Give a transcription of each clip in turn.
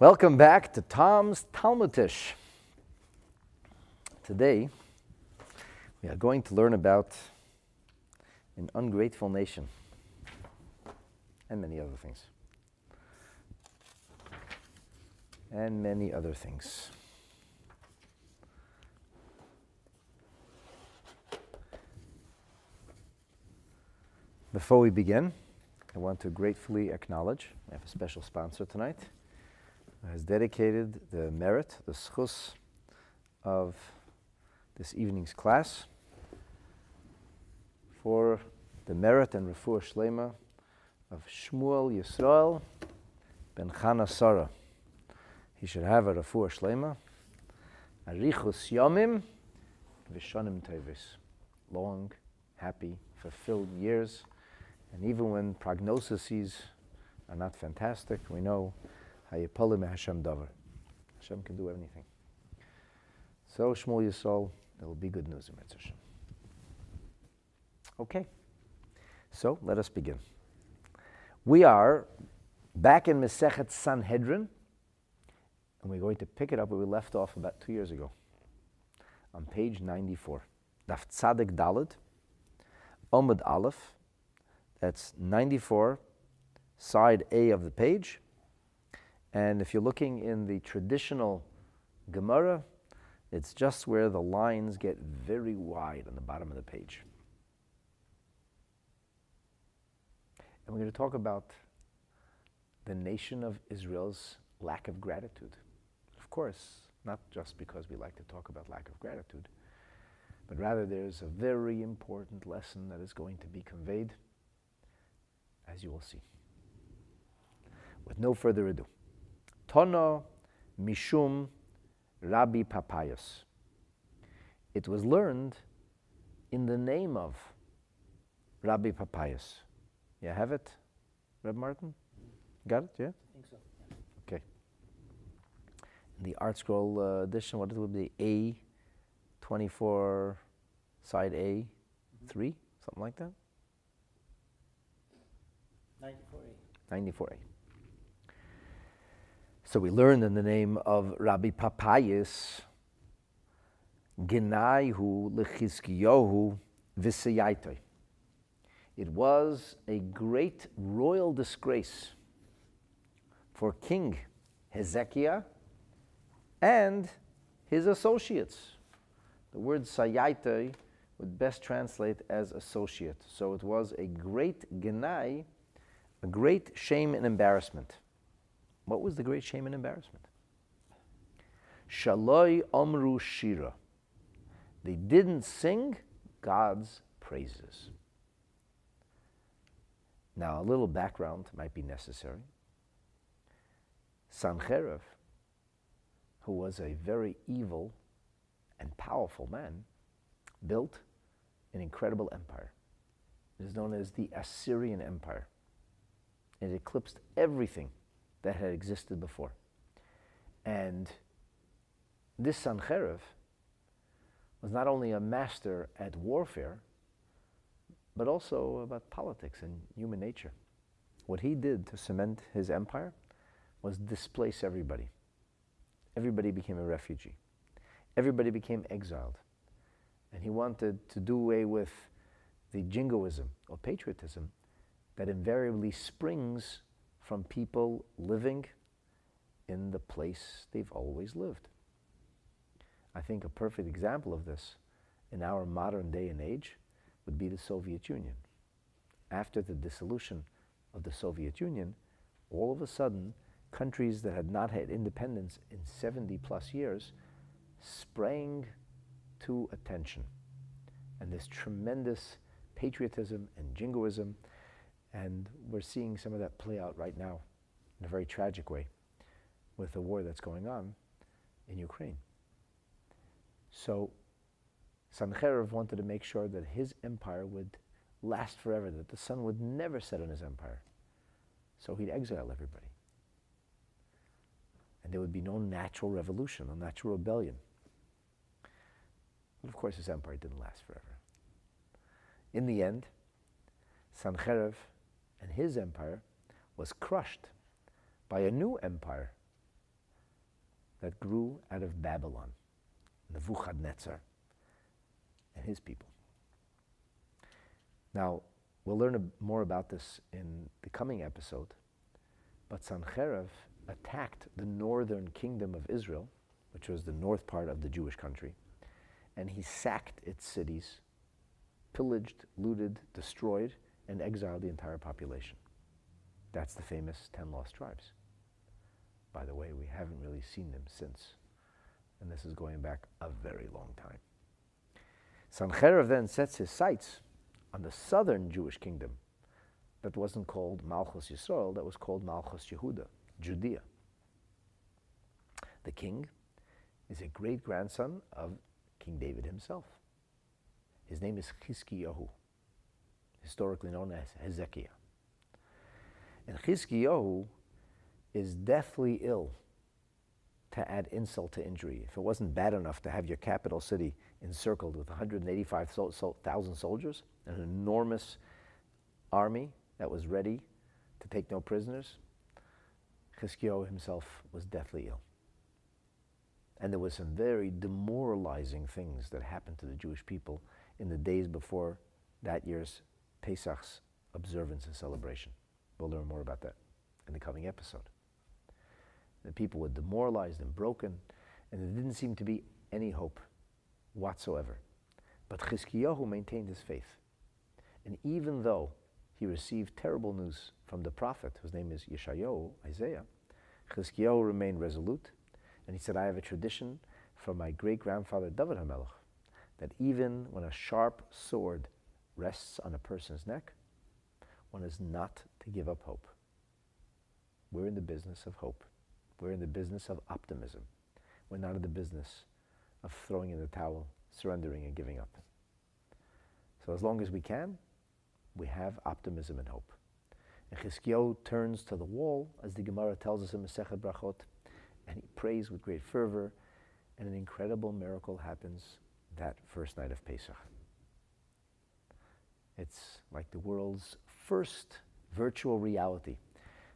Welcome back to Tom's Talmud Tisch. Today, we are going to learn about an ungrateful nation and many other things. And many other things. Before we begin, I want to gratefully acknowledge I have a special sponsor tonight has dedicated the merit, the schus of this evening's class for the merit and refuah shlema of Shmuel Yisrael ben Chana Sarah. He should have a refuah shlema, arichus yomim v'shanim tevis, long, happy, fulfilled years. And even when prognoses are not fantastic, we know Hayapalim Hashem Davar. Hashem can do anything. So Shmuel Yisrael, there will be good news in Hashem. Okay, so let us begin. We are back in Mesechet Sanhedrin, and we're going to pick it up where we left off about two years ago, on page 94. Daf Tzadik Dalid, Omid Aleph, that's 94, side A of the page. And if you're looking in the traditional Gemara, it's just where the lines get very wide on the bottom of the page. And we're going to talk about the nation of Israel's lack of gratitude. Of course, not just because we like to talk about lack of gratitude, but rather there's a very important lesson that is going to be conveyed as you will see. With no further ado, Tono Mishum Rabbi Papias. It was learned in the name of Rabbi Papias. You have it, Reb Martin? Got it? Yeah? I think so. Okay. In the ArtScroll uh, edition, what it would be? A 24, side A, mm-hmm. 3, something like that? 94A. 94A. So we learn in the name of Rabbi Papias, Genaihu lechizkiyohu v'seyaitoi. It was a great royal disgrace for King Hezekiah and his associates. The word sayaitoi would best translate as associate. So it was a great genai a great shame and embarrassment. What was the great shame and embarrassment? Shaloi Omru Shira. They didn't sing God's praises. Now, a little background might be necessary. Sancherev, who was a very evil and powerful man, built an incredible empire. It is known as the Assyrian Empire. It eclipsed everything that had existed before. And this Sancherev was not only a master at warfare, but also about politics and human nature. What he did to cement his empire was displace everybody. Everybody became a refugee. Everybody became exiled. And he wanted to do away with the jingoism or patriotism that invariably springs from people living in the place they've always lived. I think a perfect example of this in our modern day and age would be the Soviet Union. After the dissolution of the Soviet Union, all of a sudden, countries that had not had independence in 70 plus years sprang to attention. And this tremendous patriotism and jingoism and we're seeing some of that play out right now in a very tragic way with the war that's going on in Ukraine. So Sancherev wanted to make sure that his empire would last forever, that the sun would never set on his empire. So he'd exile everybody. And there would be no natural revolution, no natural rebellion. But of course, his empire didn't last forever. In the end, Sancherev and his empire was crushed by a new empire that grew out of Babylon, Nebuchadnezzar and his people. Now, we'll learn more about this in the coming episode, but Sancherib attacked the northern kingdom of Israel, which was the north part of the Jewish country, and he sacked its cities, pillaged, looted, destroyed, and exiled the entire population. That's the famous 10 lost tribes. By the way, we haven't really seen them since. And this is going back a very long time. Sancherib then sets his sights on the southern Jewish kingdom that wasn't called Malchus Yisrael, that was called Malchus Yehuda, Judea. The king is a great grandson of King David himself. His name is Chizkiyahu, historically known as Hezekiah. And Chizkiyahu is deathly ill to add insult to injury. If it wasn't bad enough to have your capital city encircled with 185,000 soldiers, an enormous army that was ready to take no prisoners, Chizkiyahu himself was deathly ill. And there were some very demoralizing things that happened to the Jewish people in the days before that year's Pesach's observance and celebration. We'll learn more about that in the coming episode. The people were demoralized and broken, and there didn't seem to be any hope whatsoever. But Chizkiyahu maintained his faith. And even though he received terrible news from the prophet, whose name is Yeshayahu, Isaiah, Chizkiyahu remained resolute, and he said, I have a tradition from my great grandfather David HaMelech that even when a sharp sword rests on a person's neck, one is not to give up hope. We're in the business of hope. We're in the business of optimism. We're not in the business of throwing in the towel, surrendering, and giving up. So as long as we can, we have optimism and hope. And Chizkiyahu turns to the wall, as the Gemara tells us in Masechet Brachot, and he prays with great fervor, and an incredible miracle happens that first night of Pesach. It's like the world's first virtual reality.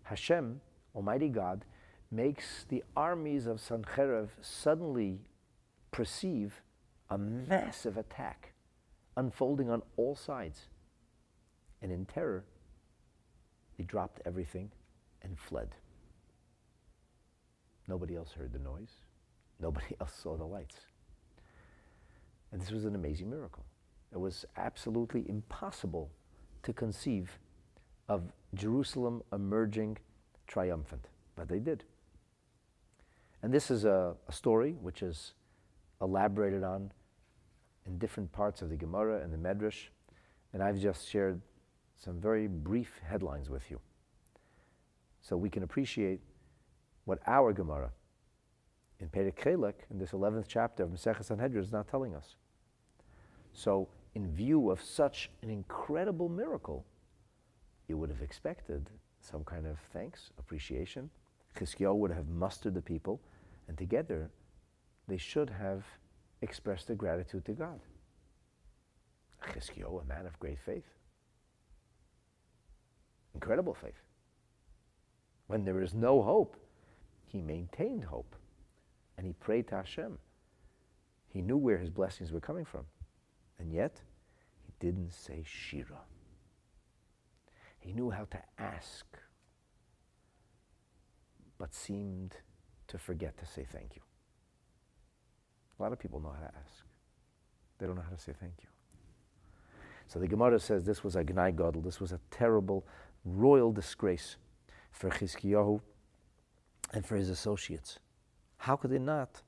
Hashem, Almighty God, makes the armies of Sancherib suddenly perceive a massive attack unfolding on all sides. And in terror, they dropped everything and fled. Nobody else heard the noise. Nobody else saw the lights. And this was an amazing miracle. It was absolutely impossible to conceive of Jerusalem emerging triumphant, but they did. And this is a, a story which is elaborated on in different parts of the Gemara and the Medrash, and I've just shared some very brief headlines with you. So we can appreciate what our Gemara in Perek Chelek, in this 11th chapter of Maseches Sanhedrin, is not telling us. So, in view of such an incredible miracle, you would have expected some kind of thanks, appreciation. Chizkiyahu would have mustered the people, and together they should have expressed their gratitude to God. Chizkiyahu, a man of great faith. Incredible faith. When there is no hope, he maintained hope and he prayed to Hashem. He knew where his blessings were coming from. And yet, didn't say Shira. He knew how to ask, but seemed to forget to say thank you. A lot of people know how to ask. They don't know how to say thank you. So the Gemara says this was a Gnai this was a terrible royal disgrace for Chizkiyahu and for his associates. How could they not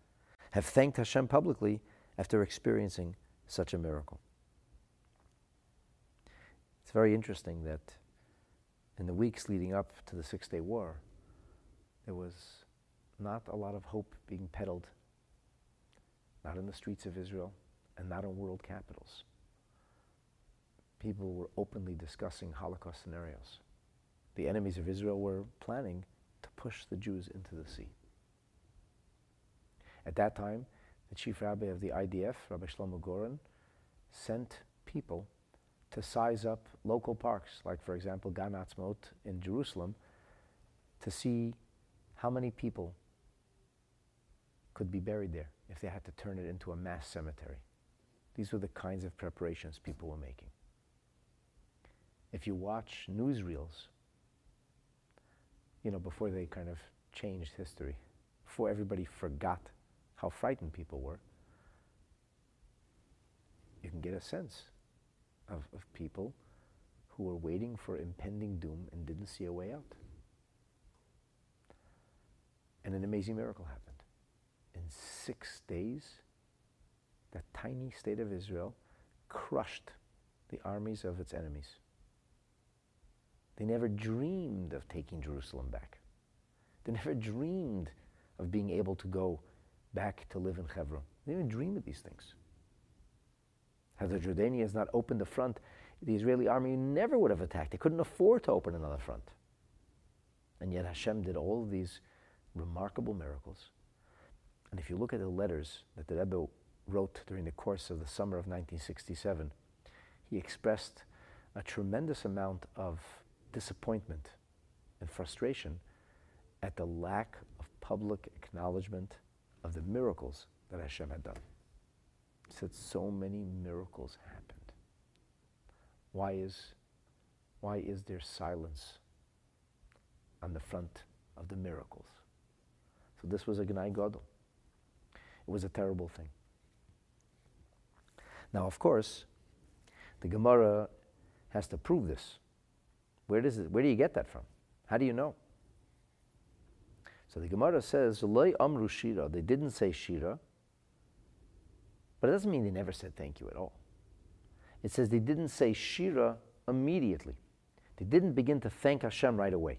have thanked Hashem publicly after experiencing such a miracle? Very interesting that in the weeks leading up to the Six Day War, there was not a lot of hope being peddled, not in the streets of Israel and not in world capitals. People were openly discussing Holocaust scenarios. The enemies of Israel were planning to push the Jews into the sea. At that time, the chief rabbi of the IDF, Rabbi Shlomo Goren, sent people to size up local parks, like, for example, Gan Atzmot in Jerusalem, to see how many people could be buried there if they had to turn it into a mass cemetery. These were the kinds of preparations people were making. If you watch newsreels, you know, before they kind of changed history, before everybody forgot how frightened people were, you can get a sense of, of people who were waiting for impending doom and didn't see a way out. And an amazing miracle happened. In six days, that tiny state of Israel crushed the armies of its enemies. They never dreamed of taking Jerusalem back. They never dreamed of being able to go back to live in Hebron. They didn't even dream of these things. Had the Jordanians not opened the front, the Israeli army never would have attacked. They couldn't afford to open another front. And yet Hashem did all of these remarkable miracles. And if you look at the letters that the Rebbe wrote during the course of the summer of 1967, he expressed a tremendous amount of disappointment and frustration at the lack of public acknowledgement of the miracles that Hashem had done. Said so many miracles happened. Why is, why is there silence on the front of the miracles? So this was a Gnai Gadol. It was a terrible thing. Now, of course, the Gemara has to prove this. Where, does it, where do you get that from? How do you know? So the Gemara says, amru shira. They didn't say shira, but it doesn't mean they never said thank you at all. It says they didn't say shira immediately. They didn't begin to thank Hashem right away.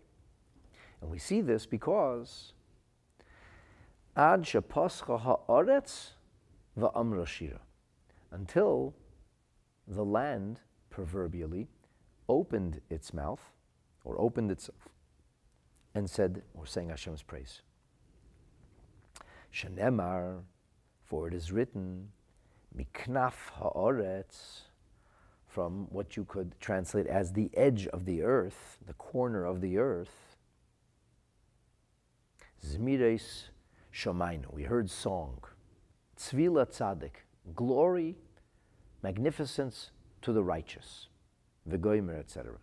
And we see this because ad shepascha haaretz va'amra shira. Until the land, proverbially, opened its mouth or opened itself and said or sang Hashem's praise. Shenemar, for it is written, Miknaf haaretz, from what you could translate as the edge of the earth, the corner of the earth. Zmires shomainu, we heard song. Tzvila tzadik, glory, magnificence to the righteous. V'goymer, etc.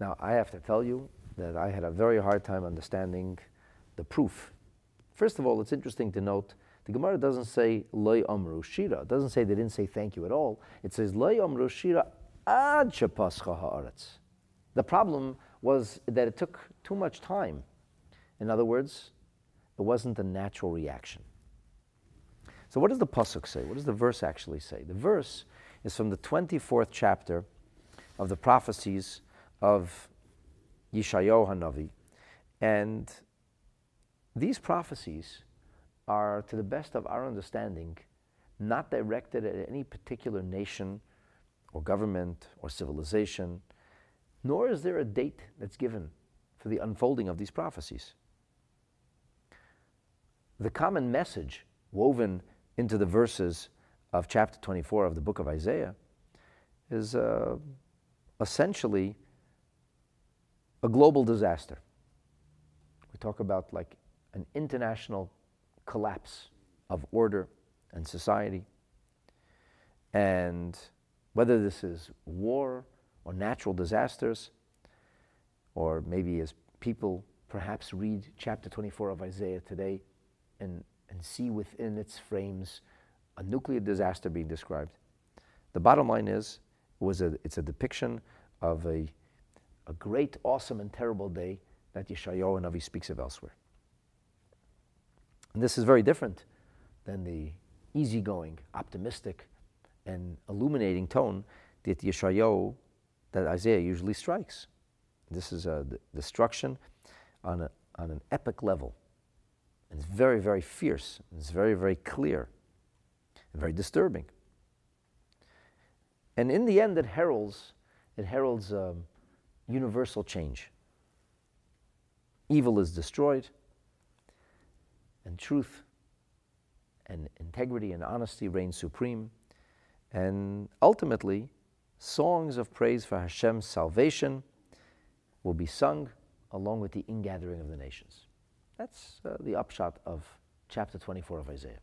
Now, I have to tell you that I had a very hard time understanding the proof. First of all, it's interesting to note the Gemara doesn't say loy amru shira. It doesn't say they didn't say thank you at all. It says loy amru shira ad shepascha haaretz. The problem was that it took too much time. In other words, it wasn't a natural reaction. So, what does the pasuk say? What does the verse actually say? The verse is from the 24th chapter of the prophecies of Yeshayahu Hanavi. And these prophecies are, to the best of our understanding, not directed at any particular nation or government or civilization, nor is there a date that's given for the unfolding of these prophecies. The common message woven into the verses of chapter 24 of the book of Isaiah is uh, essentially a global disaster. We talk about like an international collapse of order and society. And whether this is war or natural disasters, or maybe as people perhaps read chapter 24 of Isaiah today and, and see within its frames a nuclear disaster being described. The bottom line is, was a, it's a depiction of a, a great, awesome, and terrible day that Yeshayahu Navi speaks of elsewhere. And this is very different than the easygoing, optimistic, and illuminating tone that Yeshayahu, that Isaiah usually strikes. This is a destruction on, a, on an epic level. And it's very, very fierce. It's very, very clear And very disturbing. And in the end, it heralds, it heralds um, universal change. Evil is destroyed, and truth and integrity and honesty reign supreme. And ultimately, songs of praise for Hashem's salvation will be sung along with the ingathering of the nations. That's uh, the upshot of chapter 24 of Isaiah.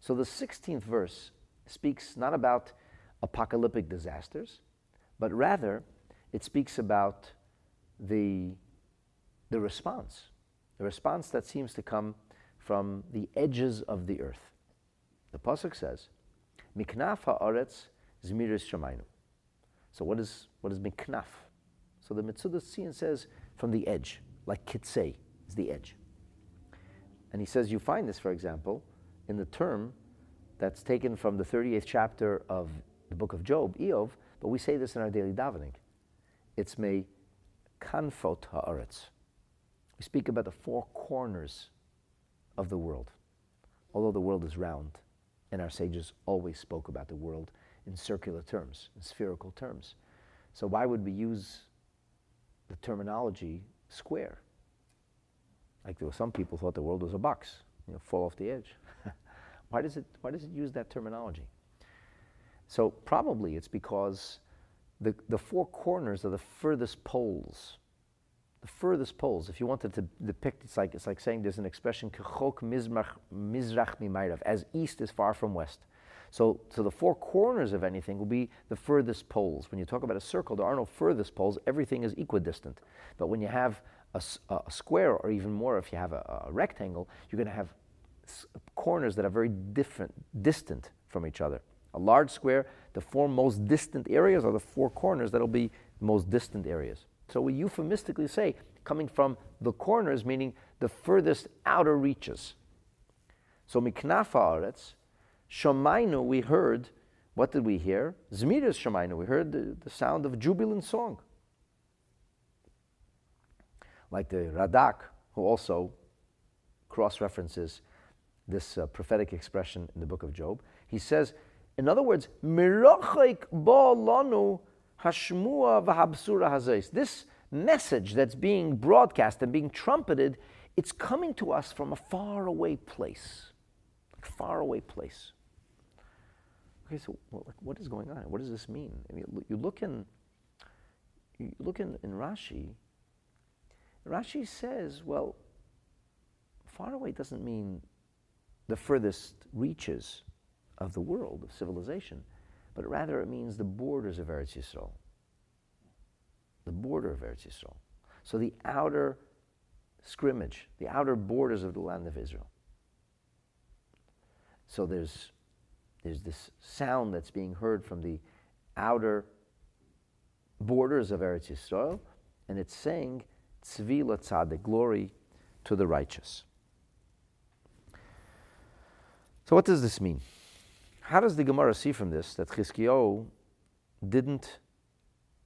So the 16th verse speaks not about apocalyptic disasters, but rather it speaks about the, the response, the response that seems to come from the edges of the earth. The Pasuk says, Miknaf ha'aretz zmiris shamaynu. So what is, what is miknaf? So the Metzudah Tzion says from the edge, like kitzei is the edge. And he says you find this, for example, in the term that's taken from the 38th chapter of the book of Job, Eov, but we say this in our daily davening. It's me kanfot haaretz. We speak about the four corners of the world. Although the world is round, and our sages always spoke about the world in circular terms, in spherical terms. So why would we use the terminology square? Like there were some people thought the world was a box, you know, fall off the edge. why does it why does it use that terminology? So probably it's because the, the four corners are the furthest poles. The furthest poles. If you wanted to depict, it's like it's like saying there's an expression mizrach mizrach as east is far from west. So, so the four corners of anything will be the furthest poles. When you talk about a circle, there are no furthest poles. Everything is equidistant. But when you have a, a square, or even more, if you have a, a rectangle, you're going to have corners that are very different, distant from each other. A large square, the four most distant areas are the four corners that'll be most distant areas. So we euphemistically say coming from the corners, meaning the furthest outer reaches. So miknafa aretz, Shamainu, we heard, what did we hear? Zmiris Shamainu, we heard the, the sound of jubilant song. Like the Radak, who also cross references this uh, prophetic expression in the book of Job. He says, in other words, hashmua v'habsura hazais. This message that's being broadcast and being trumpeted, it's coming to us from a far away place. Like far away place. Okay, so what, what is going on? What does this mean? I mean, you look in, you look in, in Rashi. Rashi says, well, far away doesn't mean the furthest reaches of the world, of civilization, but rather it means the borders of Eretz Yisrael. The border of Eretz Yisrael. So the outer scrimmage, the outer borders of the land of Israel. So there's there's this sound that's being heard from the outer borders of Eretz Yisrael, and it's saying, Tzvi the glory to the righteous. So what does this mean? How does the Gemara see from this that Chizkiyahu didn't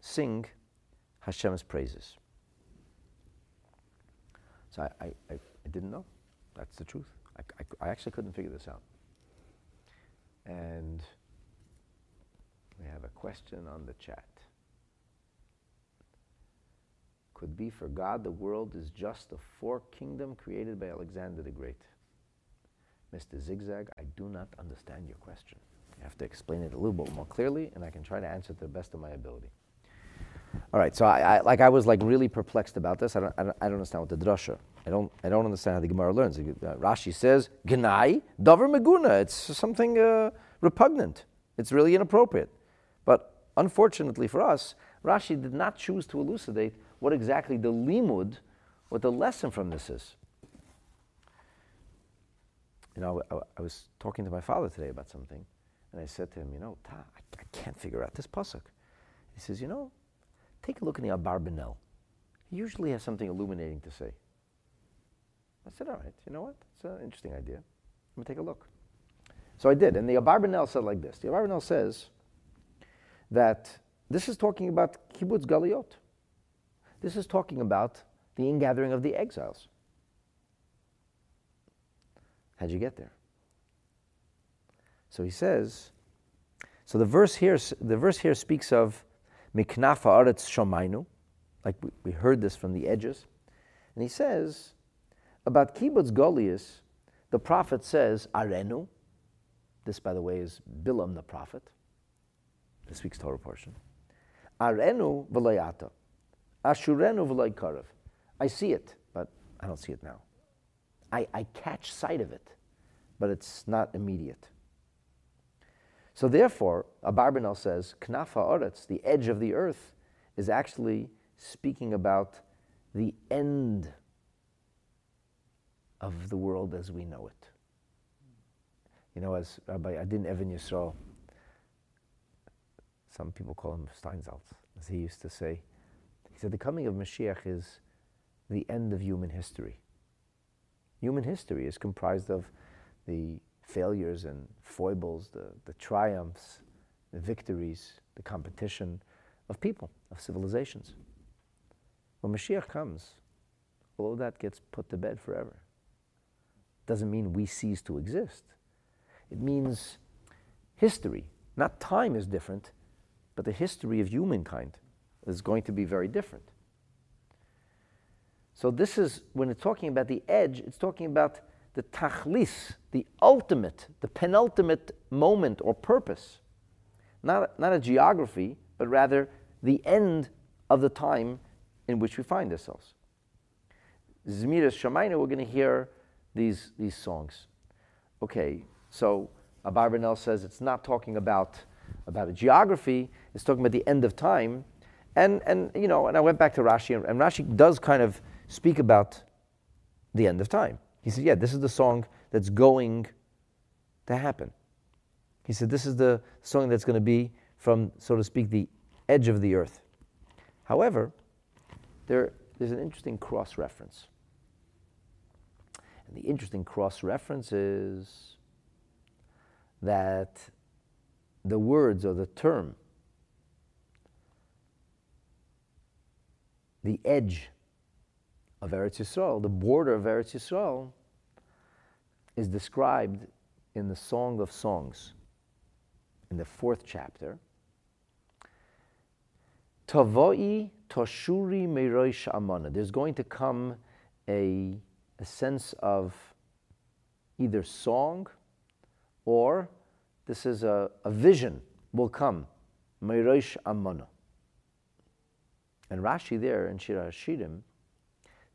sing Hashem's praises? So I, I, I, I didn't know. That's the truth. I, I, I actually couldn't figure this out. And we have a question on the chat. Could be for God the world is just a four kingdom created by Alexander the Great. Mr. Zigzag, I do not understand your question. You have to explain it a little bit more clearly, and I can try to answer to the best of my ability. All right, so I, I, like I was like really perplexed about this. I don't, I don't, I don't understand what the drasha. I don't I don't understand how the Gemara learns. Uh, Rashi says Gnai davar meguna. It's something uh, repugnant. It's really inappropriate. But unfortunately for us, Rashi did not choose to elucidate what exactly the limud, what the lesson from this is. You know, I, I was talking to my father today about something, and I said to him, you know, Ta, I, I can't figure out this pasuk. He says, you know, Take a look in the Abarbanel. He usually has something illuminating to say. I said, all right, you know what? It's an interesting idea. Let me take a look. So I did. And the Abarbanel said like this. The Abarbanel says that this is talking about kibbutz galiot. This is talking about the ingathering of the exiles. How'd you get there? So he says, so the verse here, the verse here speaks of Miknafa aretz shomaynu, like we, we heard this from the edges. And he says about kibbutz golias, the prophet says arenu. This, by the way, is Bilam the prophet. This week's Torah portion. Arenu v'layata, ashurenu v'laykarev. I see it, but I don't see it now. I, I catch sight of it, but it's not immediate. So therefore, Abarbanel says, Knafa Oretz, the edge of the earth, is actually speaking about the end of the world as we know it. You know, as Rabbi Adin Even Yisrael, some people call him Steinsaltz, as he used to say, he said, the coming of Mashiach is the end of human history. Human history is comprised of the failures and foibles, the, the triumphs, the victories, the competition of people, of civilizations. When Mashiach comes, all of that gets put to bed forever. Doesn't mean we cease to exist. It means history, not time is different, but the history of humankind is going to be very different. So this is when it's talking about the edge, it's talking about the tachlis, the ultimate, the penultimate moment or purpose. Not, not a geography, but rather the end of the time in which we find ourselves. Zmiras Shemaina, we're going to hear these, these songs. Okay, so Abarbanel says it's not talking about, about a geography, it's talking about the end of time. And, and, you know, and I went back to Rashi, and Rashi does kind of speak about the end of time. He said, yeah, this is the song that's going to happen. He said, this is the song that's going to be from, so to speak, the edge of the earth. However, there, there's an interesting cross reference. And the interesting cross reference is that the words or the term, the edge of Eretz Yisrael, the border of Eretz Yisrael, is described in the Song of Songs, in the fourth chapter. Tavoi toshuri meirosh amana. There's going to come a, a sense of either song or this is a, a vision will come. Meirosh amana. And Rashi there in Shir HaShirim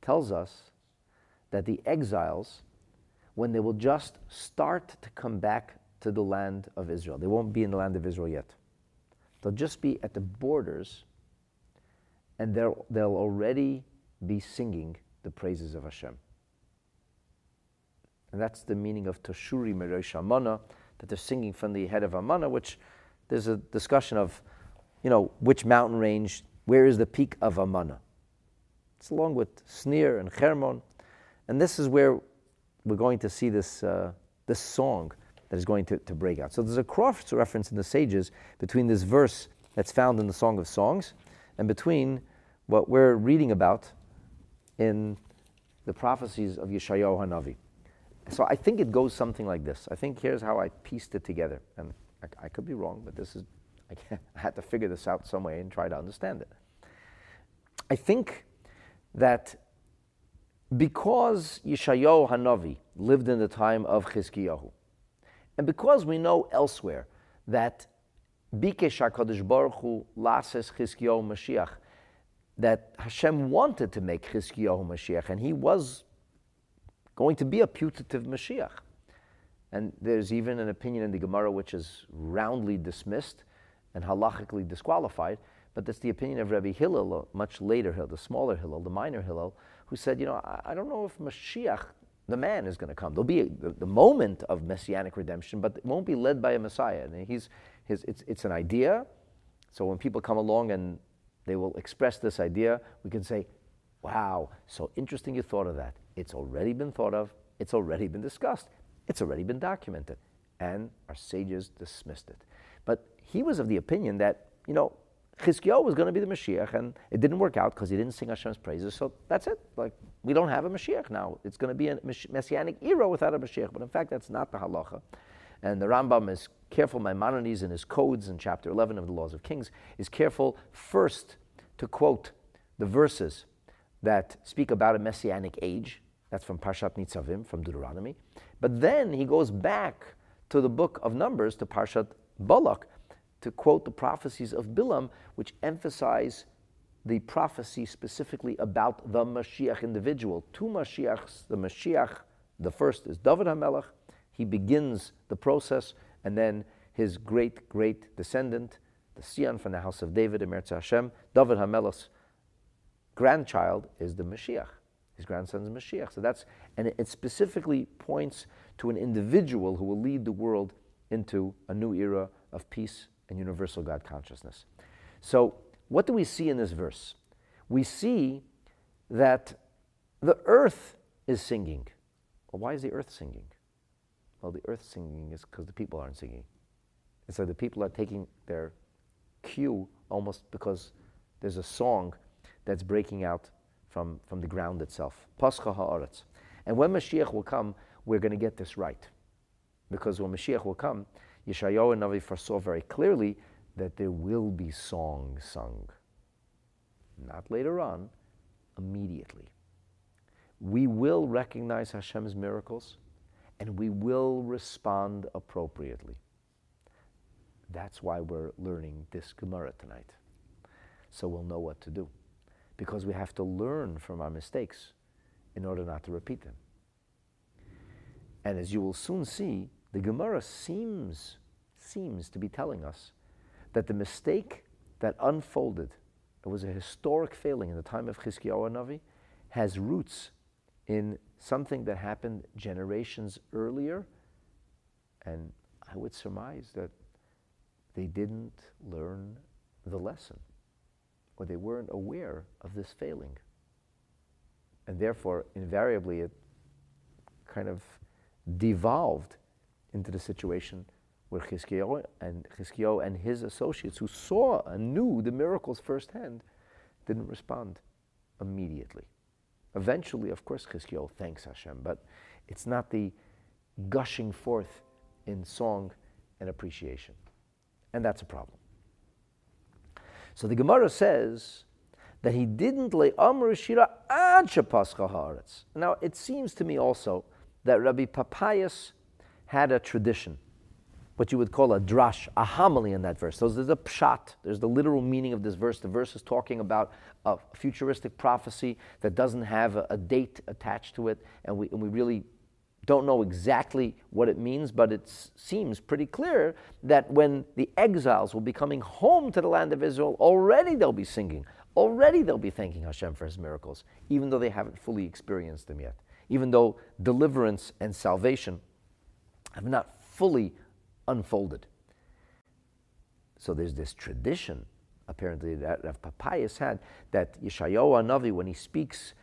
tells us that the exiles, when they will just start to come back to the land of Israel, they won't be in the land of Israel yet. They'll just be at the borders and they'll, they'll already be singing the praises of Hashem. And that's the meaning of Toshuri Merosh Amana, that they're singing from the head of Amana, which there's a discussion of, you know, which mountain range, where is the peak of Amana. It's along with Snir and Hermon. And this is where we're going to see this, uh, this song that is going to, to break out. So there's a cross reference in the sages between this verse that's found in the Song of Songs and between what we're reading about in the prophecies of Yeshayahu Hanavi. So I think it goes something like this. I think here's how I pieced it together. And I, I could be wrong, but this is, I, I had to figure this out some way and try to understand it. I think that because Yeshayahu Hanavi lived in the time of Chizkiyahu, and because we know elsewhere that Bikesh HaKadosh Baruch Hu Lases Chizkiyahu Mashiach, that Hashem wanted to make Chizkiyahu Mashiach, and he was going to be a putative Mashiach. And there's even an opinion in the Gemara which is roundly dismissed and halachically disqualified, but that's the opinion of Rabbi Hillel, much later Hillel, the smaller Hillel, the minor Hillel, who said, you know, I, I don't know if Mashiach, the man, is going to come. There'll be a, the, the, moment of messianic redemption, but it won't be led by a Messiah. And he's, his, it's, it's an idea. So when people come along and they will express this idea, we can say, wow, so interesting you thought of that. It's already been thought of, it's already been discussed, it's already been documented. And our sages dismissed it. But he was of the opinion that, you know, Chizkiyahu was going to be the Mashiach, and it didn't work out because he didn't sing Hashem's praises. So that's it. Like we don't have a Mashiach now. It's going to be a messianic era without a Mashiach. But in fact, that's not the halacha. And the Rambam is careful. Maimonides in his codes in chapter 11 of the Laws of Kings is careful first to quote the verses that speak about a messianic age. That's from Parshat Nitzavim, from Deuteronomy. But then he goes back to the book of Numbers, to Parshat Balak, to quote the prophecies of Bilam, which emphasize the prophecy specifically about the Mashiach individual. Two Mashiachs, the Mashiach, the first is David HaMelech. He begins the process, and then his great, great descendant, the Sion from the house of David, Emertz Hashem, David HaMelech's grandchild is the Mashiach. His grandson's Mashiach. So that's, and it specifically points to an individual who will lead the world into a new era of peace and universal God consciousness. So, what do we see in this verse? We see that the earth is singing. Well, why is the earth singing? Well, the earth singing is because the people aren't singing. And so the people are taking their cue almost because there's a song that's breaking out from, from the ground itself. Pascha ha'aretz. And when Mashiach will come, we're going to get this right. Because when Mashiach will come, Yeshayahu and Navi foresaw very clearly that there will be songs sung. Not later on, immediately. We will recognize Hashem's miracles and we will respond appropriately. That's why we're learning this Gemara tonight. So we'll know what to do. Because we have to learn from our mistakes in order not to repeat them. And as you will soon see, the Gemara seems, seems to be telling us that the mistake that unfolded, it was a historic failing in the time of Chizkiyahu Navi, has roots in something that happened generations earlier. And I would surmise that they didn't learn the lesson, or they weren't aware of this failing. And therefore, invariably, it kind of devolved into the situation where Chizkiyahu and, Chizkiyahu and his associates, who saw and knew the miracles firsthand, didn't respond immediately. Eventually, of course, Chizkiyahu thanks Hashem, but it's not the gushing forth in song and appreciation. And that's a problem. So the Gemara says that he didn't lay Amr Shira ad. Now, it seems to me also that Rabbi Papias had a tradition, what you would call a drash, a homily in that verse. So there's a pshat, there's the literal meaning of this verse. The verse is talking about a futuristic prophecy that doesn't have a, a date attached to it, and we, and we really don't know exactly what it means, but it seems pretty clear that when the exiles will be coming home to the land of Israel, already they'll be singing. Already they'll be thanking Hashem for his miracles, even though they haven't fully experienced them yet. Even though deliverance and salvation have not fully unfolded. So there's this tradition, apparently, that Rav Papias had, that Yeshayahu Navi, when he speaks,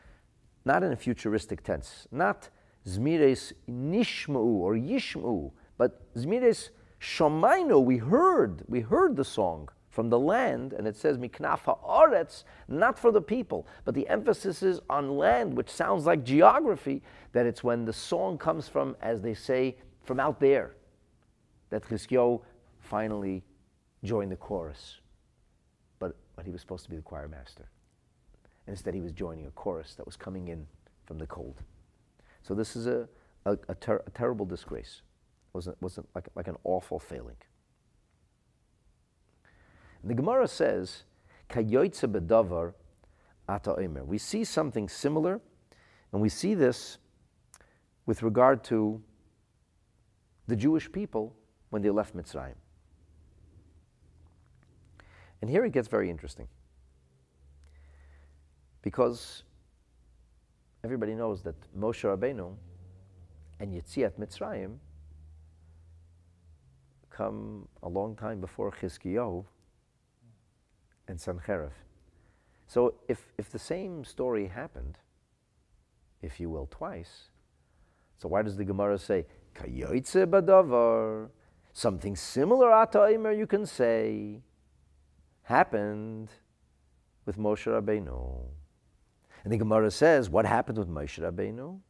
not in a futuristic tense, not Zmires Nishmu or Yishmu, but Zmires Shomaino, we heard, we heard the song from the land, and it says Miknafa Oretz, not for the people, but the emphasis is on land, which sounds like geography, that it's when the song comes from, as they say, from out there, that Chizkiyahu finally joined the chorus. But, but he was supposed to be the choir master. And instead, he was joining a chorus that was coming in from the cold. So this is a, a, a, ter- a terrible disgrace. It wasn't, wasn't like, like an awful failing. And the Gemara says, bedavar ata We see something similar, and we see this with regard to the Jewish people when they left Mitzrayim. And here it gets very interesting. Because everybody knows that Moshe Rabbeinu and Yetziat Mitzrayim come a long time before Chizkiyahu and Sancherib. So if, if the same story happened, if you will, twice, so why does the Gemara say, Kayoitze badavar, something similar ataimer you can say, happened with Moshe Rabbeinu. And the Gemara says, what happened with Moshe Rabbeinu?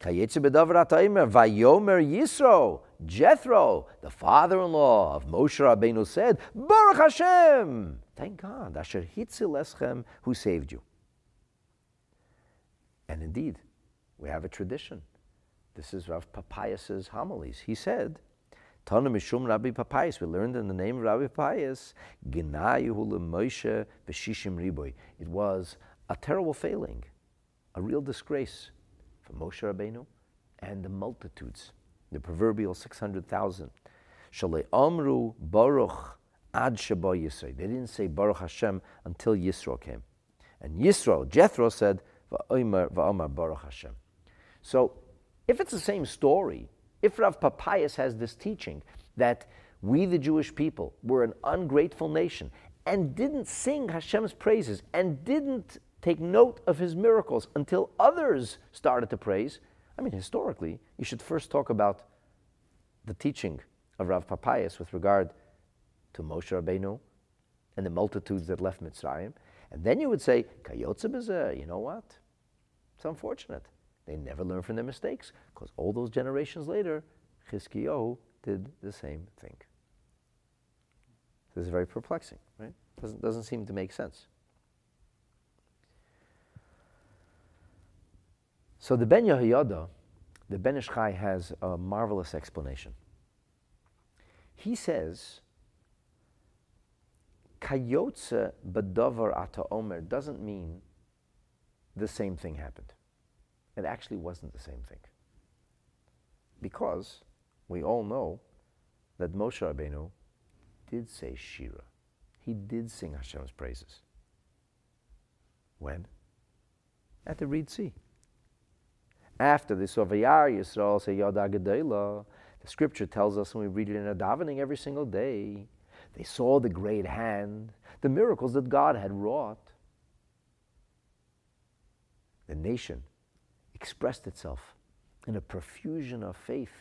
Kayetze bedavar ataimer, vayomer Yisro, Jethro, the father-in-law of Moshe Rabbeinu said, Baruch Hashem, thank God, Asher hitzil eschem, who saved you. And indeed, we have a tradition. This is Rav Papias's homilies. He said Tana Mishum Rabbi Papias. We learned in the name of Rabbi Papias, Moshe B'shishim Riboy. It was a terrible failing, a real disgrace for Moshe Rabbeinu and the multitudes, the proverbial 600,000. Shalei Amru Baruch Ad Sheba Yisro. They didn't say Baruch Hashem until Yisro came. And Yisro, Jethro said, Va'omer Baruch Hashem. So, if it's the same story, if Rav Papias has this teaching that we, the Jewish people, were an ungrateful nation and didn't sing Hashem's praises and didn't take note of his miracles until others started to praise, I mean, historically, you should first talk about the teaching of Rav Papias with regard to Moshe Rabbeinu and the multitudes that left Mitzrayim. And then you would say, Kayotze you know what? It's unfortunate. They never learn from their mistakes because all those generations later, Chizkiyahu did the same thing. This is very perplexing, right? Doesn't, doesn't seem to make sense. So the Ben Yehoyada, the Ben Ish Chai has a marvelous explanation. He says, Kayotze badavar ata omer doesn't mean the same thing happened. It actually wasn't the same thing. Because we all know that Moshe Rabbeinu did say Shira. He did sing Hashem's praises. When? At the Reed Sea. After the Sovayar Yisrael say Yoda Gedela, the scripture tells us, and we read it in a davening every single day, they saw the great hand, the miracles that God had wrought. The nation expressed itself in a profusion of faith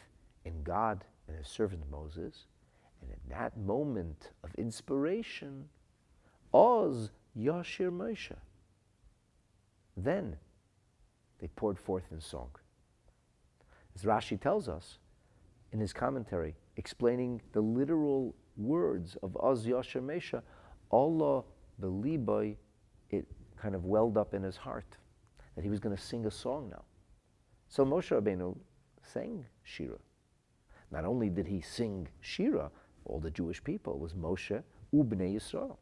in God and his servant Moses. And in that moment of inspiration, Oz Yashir Moshe. Then they poured forth in song. As Rashi tells us in his commentary, explaining the literal words of Oz Yashir Moshe, Allah Beliboy, it kind of welled up in his heart that he was going to sing a song now. So Moshe Rabbeinu sang Shira. Not only did he sing Shira, all the Jewish people, was Moshe Ubnei Yisrael.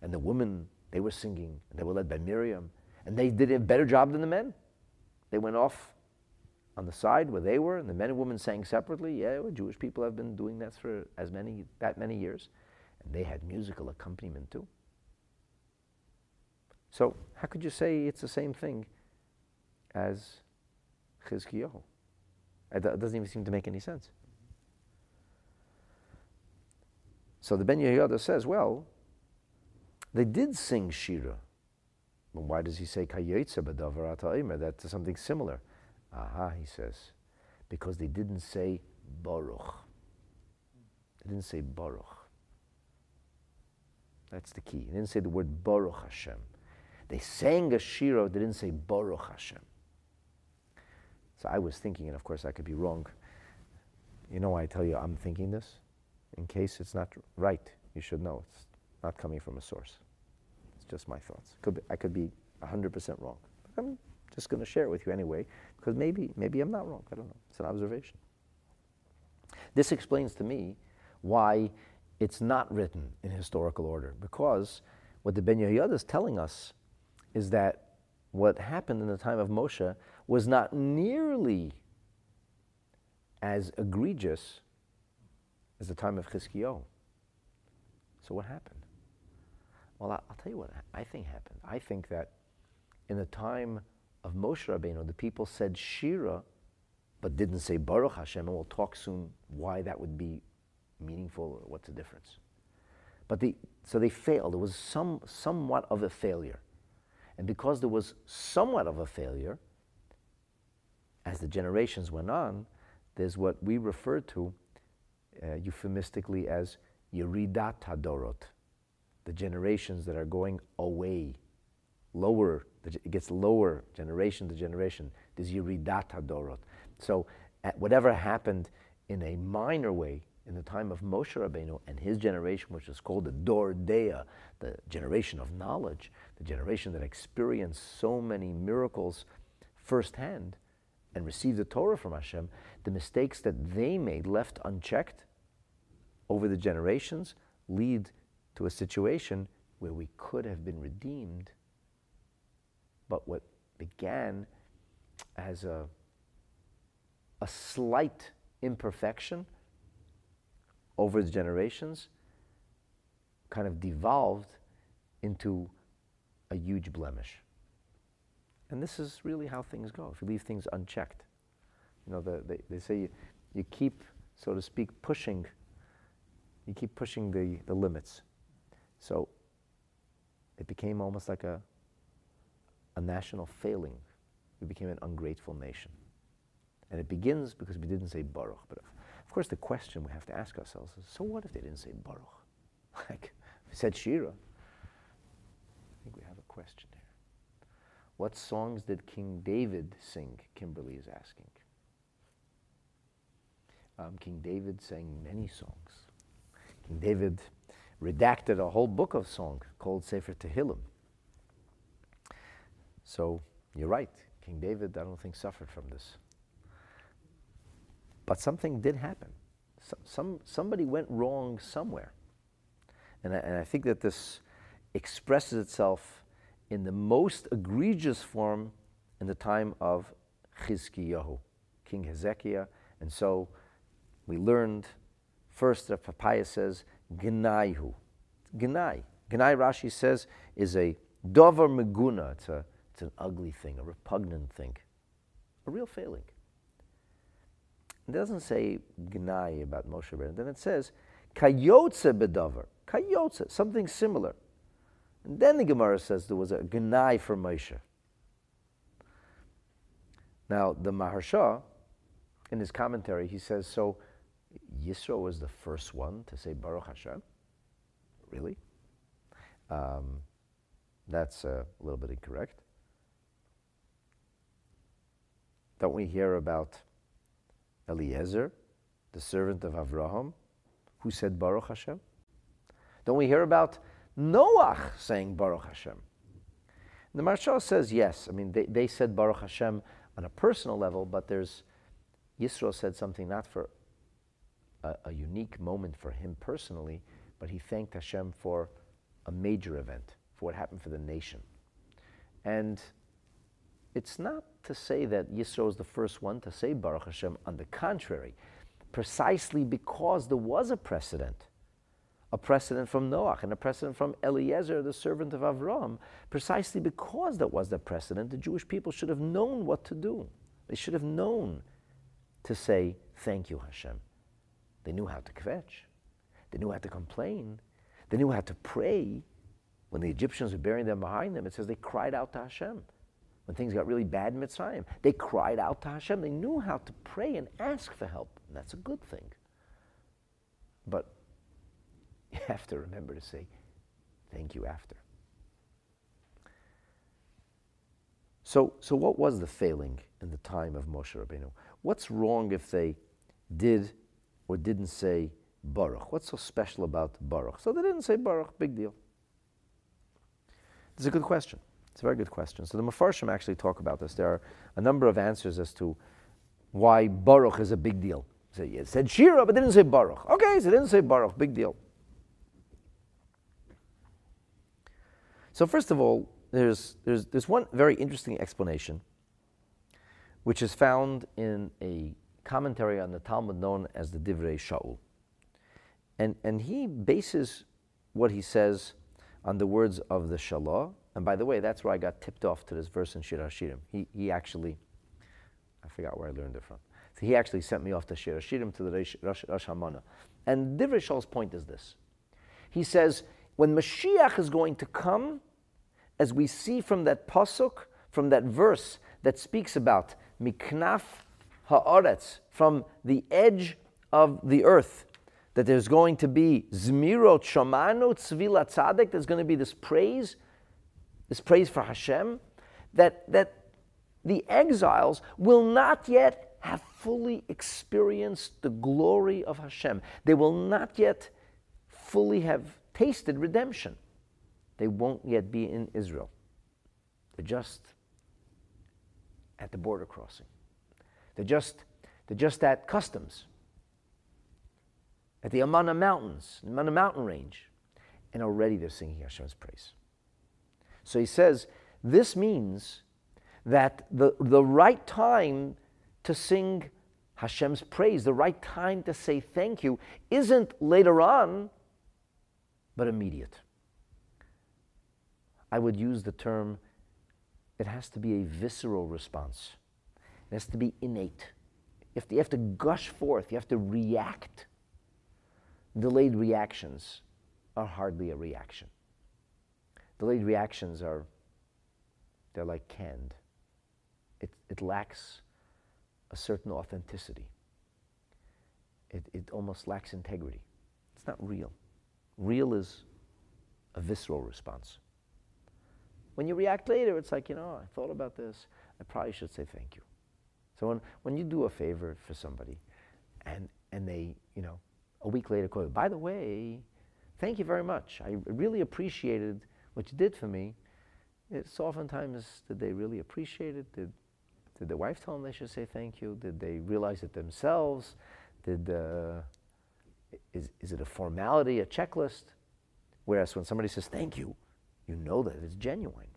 And the women, they were singing, and they were led by Miriam, and they did a better job than the men. They went off on the side where they were, and the men and women sang separately. Yeah, well, Jewish people have been doing that for as many that many years, and they had musical accompaniment too. So how could you say it's the same thing as Chizkiyahu. It doesn't even seem to make any sense. So the Ben Yehoyada says, well, they did sing Shira. Well, why does he say Kayetze b'davar That's something similar. Aha, he says, because they didn't say Baruch. They didn't say Baruch. That's the key. They didn't say the word Baruch Hashem. They sang a Shira, they didn't say Baruch Hashem. So I was thinking, and of course I could be wrong. You know why I tell you I'm thinking this? In case it's not right, you should know it's not coming from a source. It's just my thoughts. Could be, I could be 100% wrong. I'm just going to share it with you anyway, because maybe, maybe I'm not wrong. I don't know. It's an observation. This explains to me why it's not written in historical order, because what the Ben Yehoyada is telling us is that what happened in the time of Moshe was not nearly as egregious as the time of Chizkiyahu. So what happened? Well, I'll tell you what I think happened. I think that in the time of Moshe Rabbeinu, the people said Shira, but didn't say Baruch Hashem, and we'll talk soon why that would be meaningful or what's the difference. But the, so they failed. It was some, somewhat of a failure. And because there was somewhat of a failure, as the generations went on, there's what we refer to uh, euphemistically as Yeridat Hadorot, the generations that are going away, lower, it gets lower generation to generation. There's Yeridat Hadorot. So whatever happened in a minor way in the time of Moshe Rabbeinu and his generation, which is called the Dor Dea, the generation of knowledge, the generation that experienced so many miracles firsthand, and received the Torah from Hashem, the mistakes that they made left unchecked over the generations lead to a situation where we could have been redeemed. But what began as a, a slight imperfection over the generations kind of devolved into a huge blemish. And this is really how things go if you leave things unchecked. You know, the, they, they say you, you keep, so to speak, pushing, you keep pushing the, the limits. So it became almost like a, a national failing. We became an ungrateful nation. And it begins because we didn't say Baruch. But of, course, the question we have to ask ourselves is so what if they didn't say Baruch? like, we said Shira. I think we have a question. What songs did King David sing? Kimberly is asking. Um, King David sang many songs. King David redacted a whole book of song called Sefer Tehillim. So you're right. King David, I don't think, suffered from this. But something did happen. So, some, somebody went wrong somewhere. And I, and I think that this expresses itself in the most egregious form in the time of Chizkiyahu, King Hezekiah. And so we learned first that Papias says, Gnaihu. Gnai. Gnai, Rashi says, is a dover meguna. It's, a, it's an ugly thing, a repugnant thing, a real failing. It doesn't say gnai about Moshe Rabbeinu. Then it says kayotze bedover, kayotze, something similar. And then the Gemara says there was a gnai for Moshe. Now the Maharsha, in his commentary, he says so. Yisro was the first one to say Baruch Hashem. Really? Um, that's a little bit incorrect. Don't we hear about Eliezer, the servant of Avraham, who said Baruch Hashem? Don't we hear about Noach saying Baruch Hashem? The Maharsha says yes. I mean, they, they said Baruch Hashem on a personal level, but there's Yisro said something not for a, a unique moment for him personally, but he thanked Hashem for a major event, for what happened for the nation. And it's not to say that Yisro is the first one to say Baruch Hashem. On the contrary, precisely because there was a precedent, a precedent from Noach and a precedent from Eliezer, the servant of Avram, precisely because that was the precedent, the Jewish people should have known what to do. They should have known to say, Thank you, Hashem. They knew how to kvetch. They knew how to complain. They knew how to pray. When the Egyptians were burying them behind them, it says they cried out to Hashem when things got really bad in Mitzrayim. They cried out to Hashem. They knew how to pray and ask for help. And that's a good thing. But you have to remember to say thank you after. So, so what was the failing in the time of Moshe Rabbeinu? What's wrong if they did or didn't say Baruch? What's so special about Baruch? So they didn't say Baruch, big deal. It's a good question. It's a very good question. So the Mefarshim actually talk about this. There are a number of answers as to why Baruch is a big deal. So it said Shira, but didn't say Baruch. Okay, so didn't say Baruch, big deal. So first of all, there's, there's, there's one very interesting explanation, which is found in a commentary on the Talmud known as the Divrei Shaul. And, and he bases what he says on the words of the Shalah, and by the way, that's where I got tipped off to this verse in Shir HaShirim. He, he actually, I forgot where I learned it from. So he actually sent me off to Shir HaShirim to the Rosh, Rosh, Rosh Hashanah. And Divrei Shaul's point is this. He says, when Mashiach is going to come, as we see from that pasuk, from that verse that speaks about miknaf haaretz, from the edge of the earth, that there's going to be zmirot shamanu tzvila tzaddik, there's going to be this praise this praise for Hashem, that, that the exiles will not yet have fully experienced the glory of Hashem. They will not yet fully have tasted redemption. They won't yet be in Israel. They're just at the border crossing. They're just, they're just at customs, at the Amana Mountains, the Amana Mountain Range. And already they're singing Hashem's praise. So he says, this means that the, the right time to sing Hashem's praise, the right time to say thank you, isn't later on, but immediate. I would use the term, it has to be a visceral response. It has to be innate. You have to, you have to gush forth, you have to react. Delayed reactions are hardly a reaction. Delayed reactions are, they're like canned. It, it lacks a certain authenticity. It, it almost lacks integrity. It's not real. Real is a visceral response. When you react later, it's like, you know, I thought about this. I probably should say thank you. So when, when you do a favor for somebody and, and they, you know, a week later call you, by the way, thank you very much. I really appreciated what you did for me. It's oftentimes, did they really appreciate it? Did, did the wife tell them they should say thank you? Did they realize it themselves? Did, uh, is, is it a formality, a checklist? Whereas when somebody says thank you, you know that it's genuine.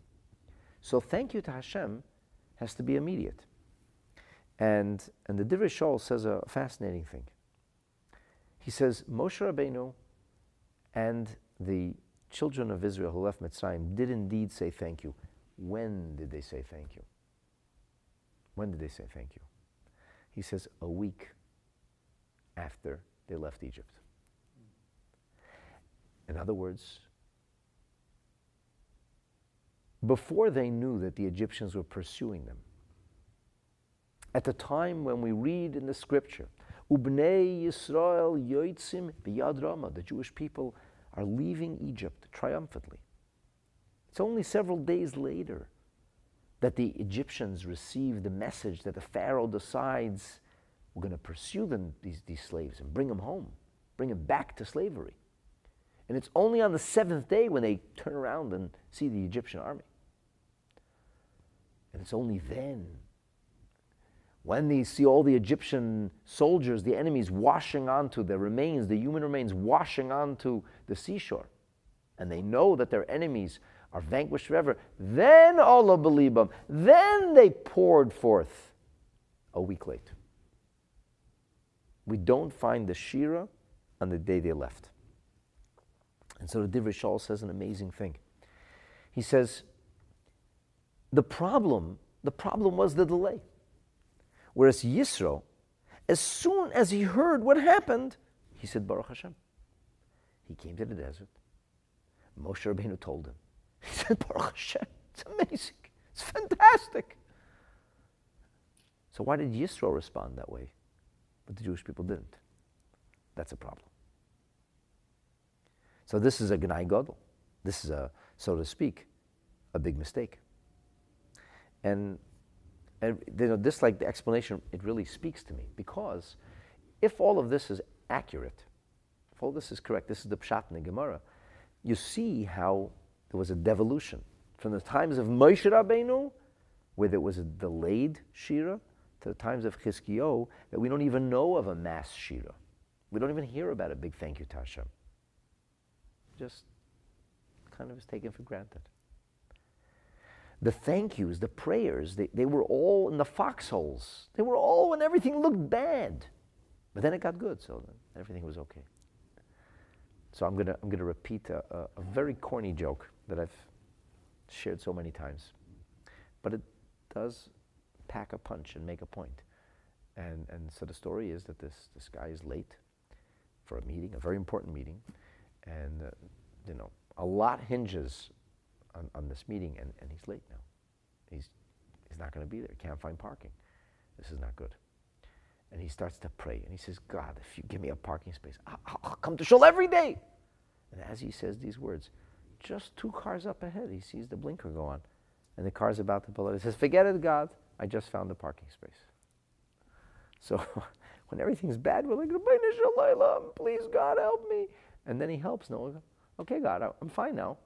So thank you to Hashem has to be immediate. And, and the Divrei Shaul says a fascinating thing. He says Moshe Rabbeinu and the children of Israel who left Mitzrayim did indeed say thank you. When did they say thank you? When did they say thank you? He says a week after they left Egypt. In other words, before they knew that the Egyptians were pursuing them, at the time when we read in the scripture, Ubnei Yisrael Yoitzim Biyad Rama, the Jewish people are leaving Egypt triumphantly. It's only several days later that the Egyptians receive the message that the Pharaoh decides we're going to pursue them, these, these slaves and bring them home, bring them back to slavery. And it's only on the seventh day when they turn around and see the Egyptian army. And it's only then, when they see all the Egyptian soldiers, the enemies washing onto the remains, the human remains washing onto the seashore, and they know that their enemies are vanquished forever, then Allah believe them. Then they poured forth a week late. We don't find the Shira on the day they left. And so the Divrei Shaul says an amazing thing. He says, the problem, the problem was the delay. Whereas Yisro, as soon as he heard what happened, he said, Baruch Hashem. He came to the desert. Moshe Rabbeinu told him. He said, Baruch Hashem. It's amazing. It's fantastic. So why did Yisro respond that way? But the Jewish people didn't. That's a problem. So this is a Gnai Godel. This is a, so to speak, a big mistake. And, and you know, this, like the explanation, it really speaks to me because if all of this is accurate, if all this is correct, this is the Pshat in the Gemara, you see how there was a devolution from the times of Moshe Rabbeinu, where there was a delayed Shira, to the times of Chizkiyo that we don't even know of a mass Shira. We don't even hear about a big thank you to Hashem. Just kind of is taken for granted. The thank yous, the prayers, they, they were all in the foxholes. They were all when everything looked bad. But then it got good, so everything was okay. So I'm going to I'm gonna repeat a, a, a very corny joke that I've shared so many times. But it does pack a punch and make a point. And, and so the story is that this, this guy is late for a meeting, a very important meeting, and uh, you know, a lot hinges on, on this meeting, and, and he's late now. He's, he's not going to be there. He can't find parking. This is not good. And he starts to pray, and he says, God, if you give me a parking space, I'll, I'll come to shul every day. And as he says these words, just two cars up ahead, he sees the blinker go on, and the car's about to pull out. He says, forget it, God. I just found a parking space. So when everything's bad, we're like, please God help me. And then he helps. No, okay, God, I'm fine now.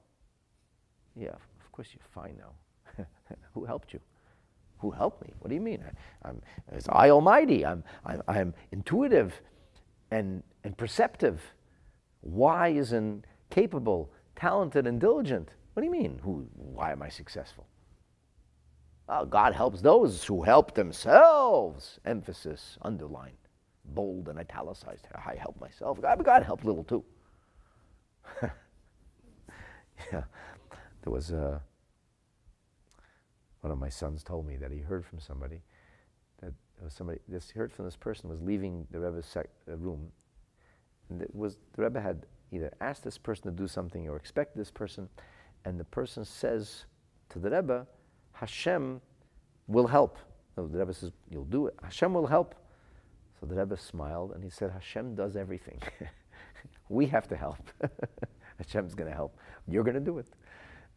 Yeah, of course you're fine now. Who helped you? Who helped me? What do you mean? I, am it's I Almighty. I'm, I'm, I'm intuitive and, and perceptive, wise and capable, talented and diligent. What do you mean? Who, why am I successful? God helps those who help themselves. Emphasis, underline, bold and italicized. I help myself. God, God helped little too. yeah, there was a, one of my sons told me that he heard from somebody that was somebody this he heard from this person was leaving the Rebbe's sec, uh, room, and it was the Rebbe had either asked this person to do something or expected this person, and the person says to the Rebbe, Hashem will help. the Rebbe says, You'll do it. Hashem will help. So the Rebbe smiled and he said, Hashem does everything. we have to help. Hashem's going to help. You're going to do it.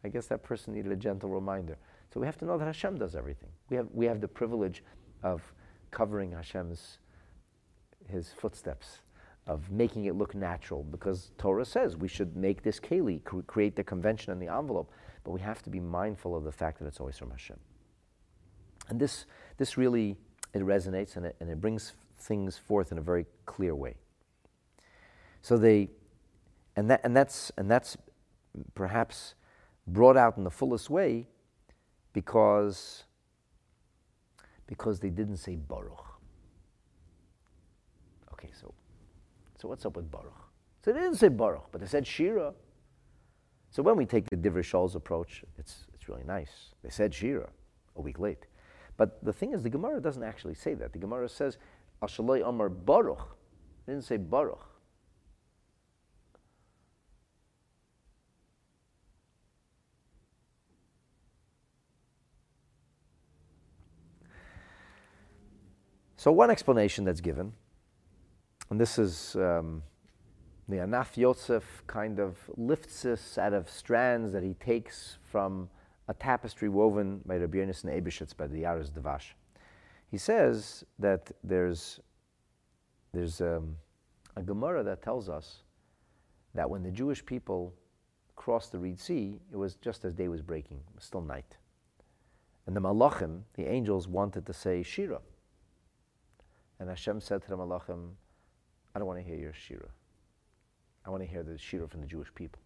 I guess that person needed a gentle reminder. So we have to know that Hashem does everything. We have, we have the privilege of covering Hashem's his footsteps, of making it look natural, because Torah says we should make this keli, create the convention and the envelope, but we have to be mindful of the fact that it's always from Hashem. And this, this really, it resonates and it, and it brings things forth in a very clear way. So they, and, that, and, that's, and that's perhaps brought out in the fullest way because, because they didn't say Baruch. Okay, so, so what's up with Baruch? So they didn't say Baruch, but they said Shira. So when we take the Divrei Shaul's approach, it's, it's really nice. They said Shira a week late. But the thing is, the Gemara doesn't actually say that. The Gemara says, Ashalai Amar Baruch. It didn't say Baruch. So, one explanation that's given, and this is um, the Anaf Yosef kind of lifts us out of strands that he takes from a tapestry woven by Rabbi Yonasan Eibeshitz by the Yaaros Devash. He says that there's, there's um, a Gemara that tells us that when the Jewish people crossed the Reed Sea, it was just as day was breaking, it was still night. And the Malachim, the angels, wanted to say Shira. And Hashem said to the Malachim, I don't want to hear your Shira. I want to hear the Shira from the Jewish people.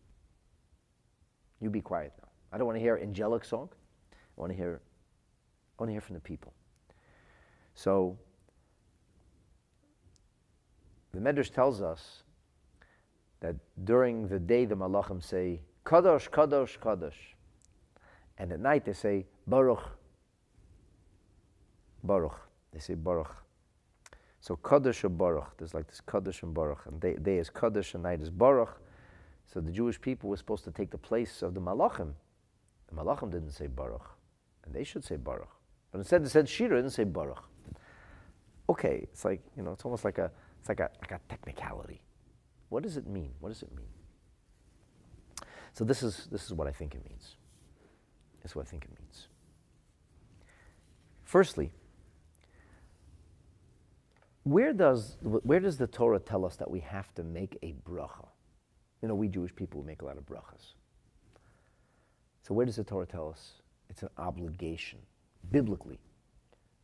You be quiet now. I don't want to hear angelic song. I want to hear, I want to hear from the people. So the Medrash tells us that during the day the Malachim say Kadosh, Kadosh, Kadosh, and at night they say Baruch, Baruch. They say Baruch. So Kaddish or Baruch, there's like this Kaddish and Baruch, and day, day is Kaddish and night is Baruch. So the Jewish people were supposed to take the place of the Malachim. The Malachim didn't say Baruch, and they should say Baruch. But instead they said Shira, didn't say Baruch. Okay, it's like, you know, it's almost like a, it's like a, like a technicality. What does it mean? What does it mean? So this is, this is what I think it means. This is what I think it means. Firstly, where does, where does the Torah tell us that we have to make a bracha? You know, we Jewish people make a lot of brachas. So where does the Torah tell us it's an obligation, biblically,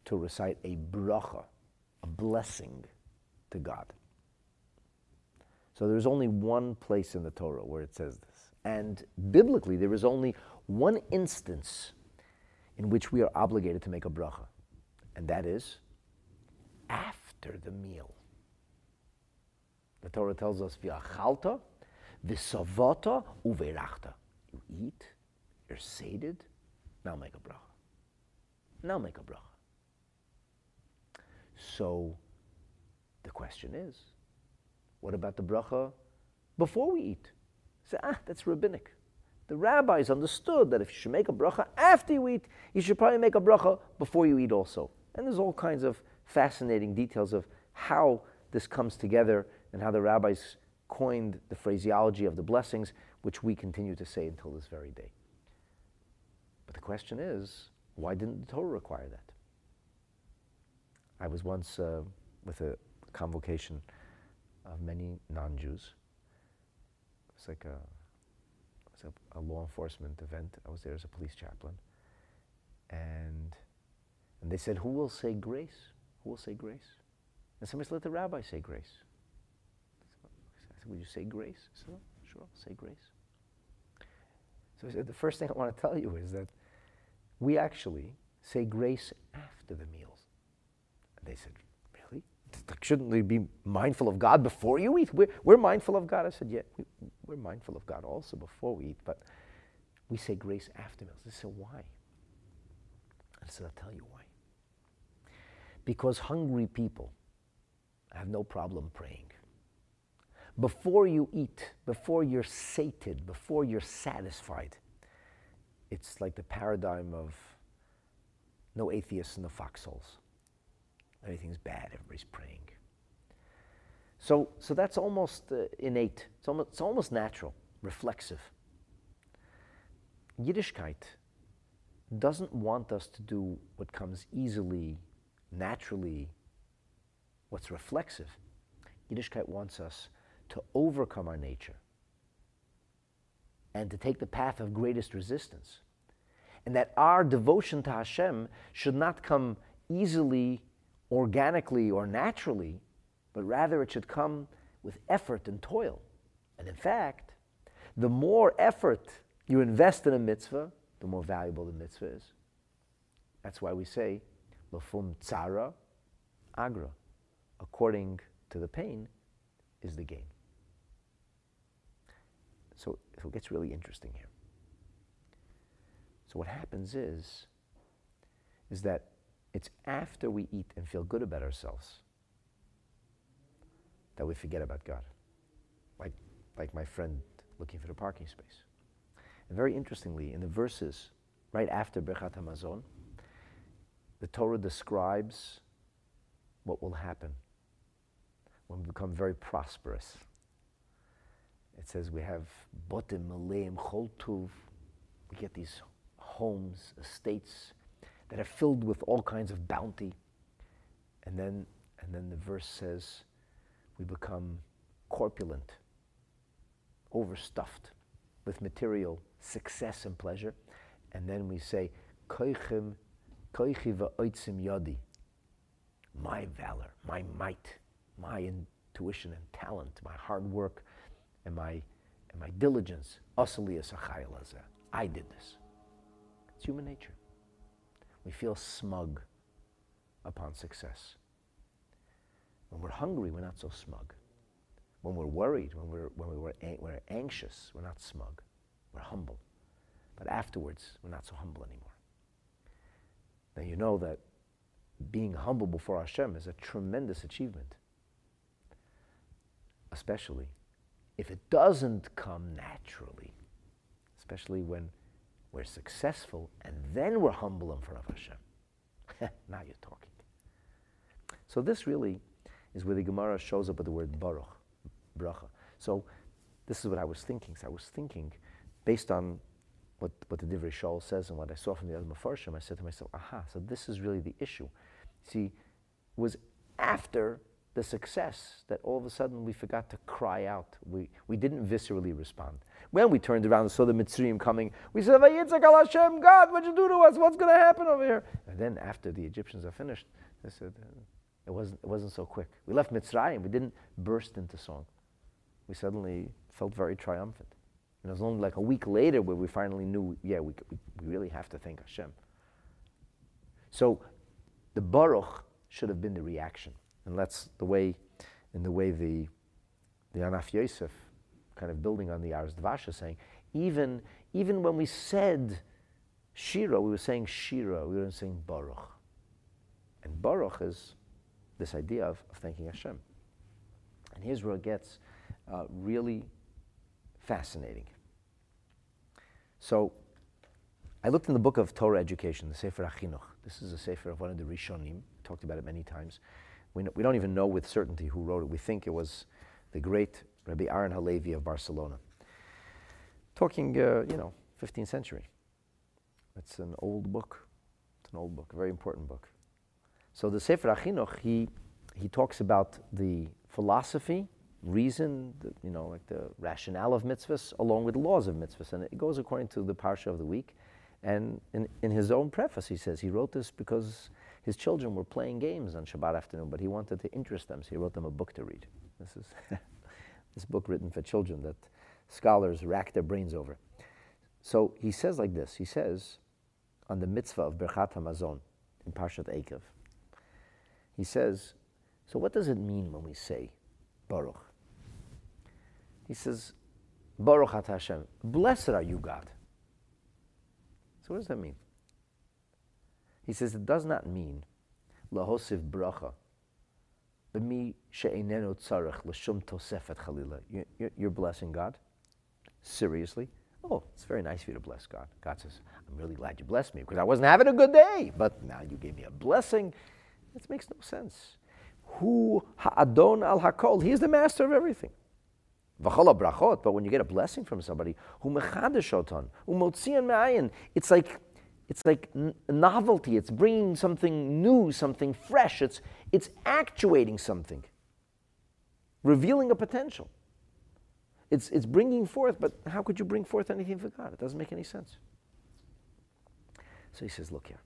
to recite a bracha, a blessing to God? So there's only one place in the Torah where it says this. And biblically, there is only one instance in which we are obligated to make a bracha, and that is after the meal. The Torah tells us, V'achalta, v'savata, uverachta. You eat, you're sated, now make a bracha. Now make a bracha. So the question is, what about the bracha before we eat? Say, ah, that's rabbinic. The rabbis understood that if you should make a bracha after you eat, you should probably make a bracha before you eat also. And there's all kinds of fascinating details of how this comes together and how the rabbis coined the phraseology of the blessings, which we continue to say until this very day. But the question is, why didn't the Torah require that? I was once uh, with a convocation of many non-Jews. It was like a, it was a, a law enforcement event. I was there as a police chaplain, and they said, Who will say grace? Will say grace? And somebody said, Let the rabbi say grace. I said, Would you say grace? I said, oh, Sure, I'll say grace. So said, The first thing I want to tell you is that we actually say grace after the meals. And they said, Really? Shouldn't we be mindful of God before you eat? We're, we're mindful of God. I said, Yeah, we, we're mindful of God also before we eat, but we say grace after meals. They said, Why? I said, I'll tell you why. Because hungry people have no problem praying. Before you eat, before you're sated, before you're satisfied, it's like the paradigm of no atheists in the foxholes. Everything's bad, everybody's praying. So, so that's almost uh, innate, it's almost, it's almost natural, reflexive. Yiddishkeit doesn't want us to do what comes easily, naturally, what's reflexive. Yiddishkeit wants us to overcome our nature and to take the path of greatest resistance. And that our devotion to Hashem should not come easily, organically, or naturally, but rather it should come with effort and toil. And in fact, the more effort you invest in a mitzvah, the more valuable the mitzvah is. That's why we say, Lafum tzara agra. According to the pain is the gain. So, so it gets really interesting here. So what happens is, is that it's after we eat and feel good about ourselves that we forget about God. Like, like my friend looking for the parking space. And very interestingly, in the verses right after Birchat Hamazon, the Torah describes what will happen when we become very prosperous. It says we have botim maleim choltuv. We get these homes, estates that are filled with all kinds of bounty. And then, and then the verse says we become corpulent, overstuffed with material success and pleasure. And then we say, Koichim, koichi va'oitzim yadi. My valor, my might, my intuition and talent, my hard work, and my, and my diligence. I did this. It's human nature. We feel smug upon success. When we're hungry, we're not so smug. When we're worried, when we're, when we were, we're anxious, we're not smug. We're humble. But afterwards, we're not so humble anymore. Now you know that being humble before Hashem is a tremendous achievement. Especially if it doesn't come naturally, especially when we're successful and then we're humble in front of Hashem. now you're talking. So this really is where the Gemara shows up with the word baruch, bracha. So this is what I was thinking. So I was thinking based on what, what the Divrei Shaul says and what I saw from the other Mefarshim, I said to myself, aha, so this is really the issue. See, it was after the success that all of a sudden we forgot to cry out. We, we didn't viscerally respond. When we turned around and saw the Mitzrayim coming, we said, Vayitzak al Hashem, God, what'd you do to us? What's going to happen over here? And then after the Egyptians are finished, they said, it wasn't, it wasn't so quick. We left Mitzrayim, we didn't burst into song. We suddenly felt very triumphant. And it was only like a week later where we finally knew, yeah, we, we, really have to thank Hashem. So the Baruch should have been the reaction. And that's the way, in the way the, the Anaf Yosef, kind of building on the Ars Dvasha, saying, even, even when we said Shira, we were saying Shira, we weren't saying Baruch. And Baruch is this idea of, of thanking Hashem. And here's where it gets uh, really fascinating. So I looked in the book of Torah education, the Sefer HaChinuch. This is a Sefer of one of the Rishonim. We Talked about it many times. We, we don't even know with certainty who wrote it. We think it was the great Rabbi Aaron Halevi of Barcelona. Talking, uh, you know, 15th century. It's an old book. It's an old book, a very important book. So the Sefer HaChinuch, he, he talks about the philosophy reason, the, you know, like the rationale of mitzvahs, along with the laws of mitzvahs. And it goes according to the parsha of the week. And in, in his own preface, he says he wrote this because His children were playing games on Shabbat afternoon, but he wanted to interest them, so he wrote them a book to read. This is this book written for children that scholars rack their brains over. So he says like this. He says on the mitzvah of Birchat Hamazon in Parshat Eikev. He says, so what does it mean when we say Baruch? He says, Baruch Hashem, blessed are you, God. So what does that mean? He says it does not mean lahosiv bracha chalila. You're blessing God? Seriously? Oh, it's very nice of you to bless God. God says, I'm really glad you blessed me because I wasn't having a good day, but now you gave me a blessing. This makes no sense. Who ha'adon al hakol? He is the master of everything. Brachot, but when you get a blessing from somebody, me'ayin, it's like it's like novelty. It's bringing something new, something fresh. It's, it's actuating something, revealing a potential. It's, it's bringing forth, but how could you bring forth anything for God? It doesn't make any sense. So he says, look here.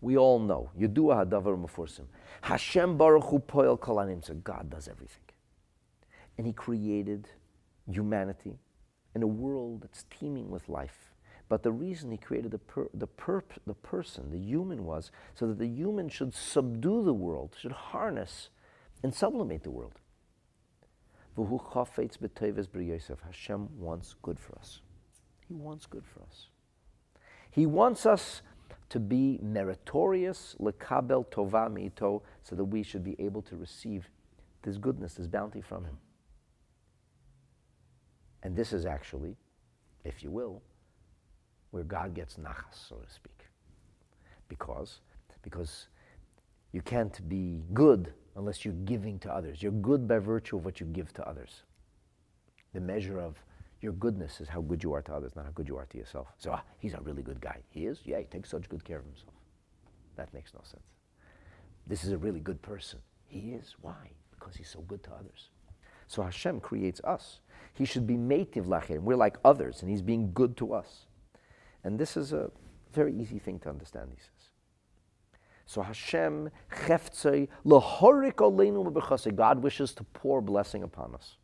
We all know, Yudua Hadavar Mufursim. Hashem Baruch Hu Poel Kolanim. So God does everything. And he created humanity in a world that's teeming with life. But the reason he created the, per, the, perp, the person, the human, was so that the human should subdue the world, should harness and sublimate the world. Hashem wants good for us. He wants good for us. He wants us to be meritorious, lekabel tova mito, so that we should be able to receive this goodness, this bounty from Him. And this is actually, if you will, where God gets nachas, so to speak. Because, because you can't be good unless you're giving to others. You're good by virtue of what you give to others. The measure of your goodness is how good you are to others, not how good you are to yourself. So, ah, he's a really good guy. He is? Yeah, he takes such good care of himself. That makes no sense. This is a really good person. He is. Why? Because he's so good to others. So Hashem creates us. He should be mative lachir. We're like others, and he's being good to us. And this is a very easy thing to understand, he says. So Hashem, cheftzei, lahorik aleinu God wishes to pour blessing upon us.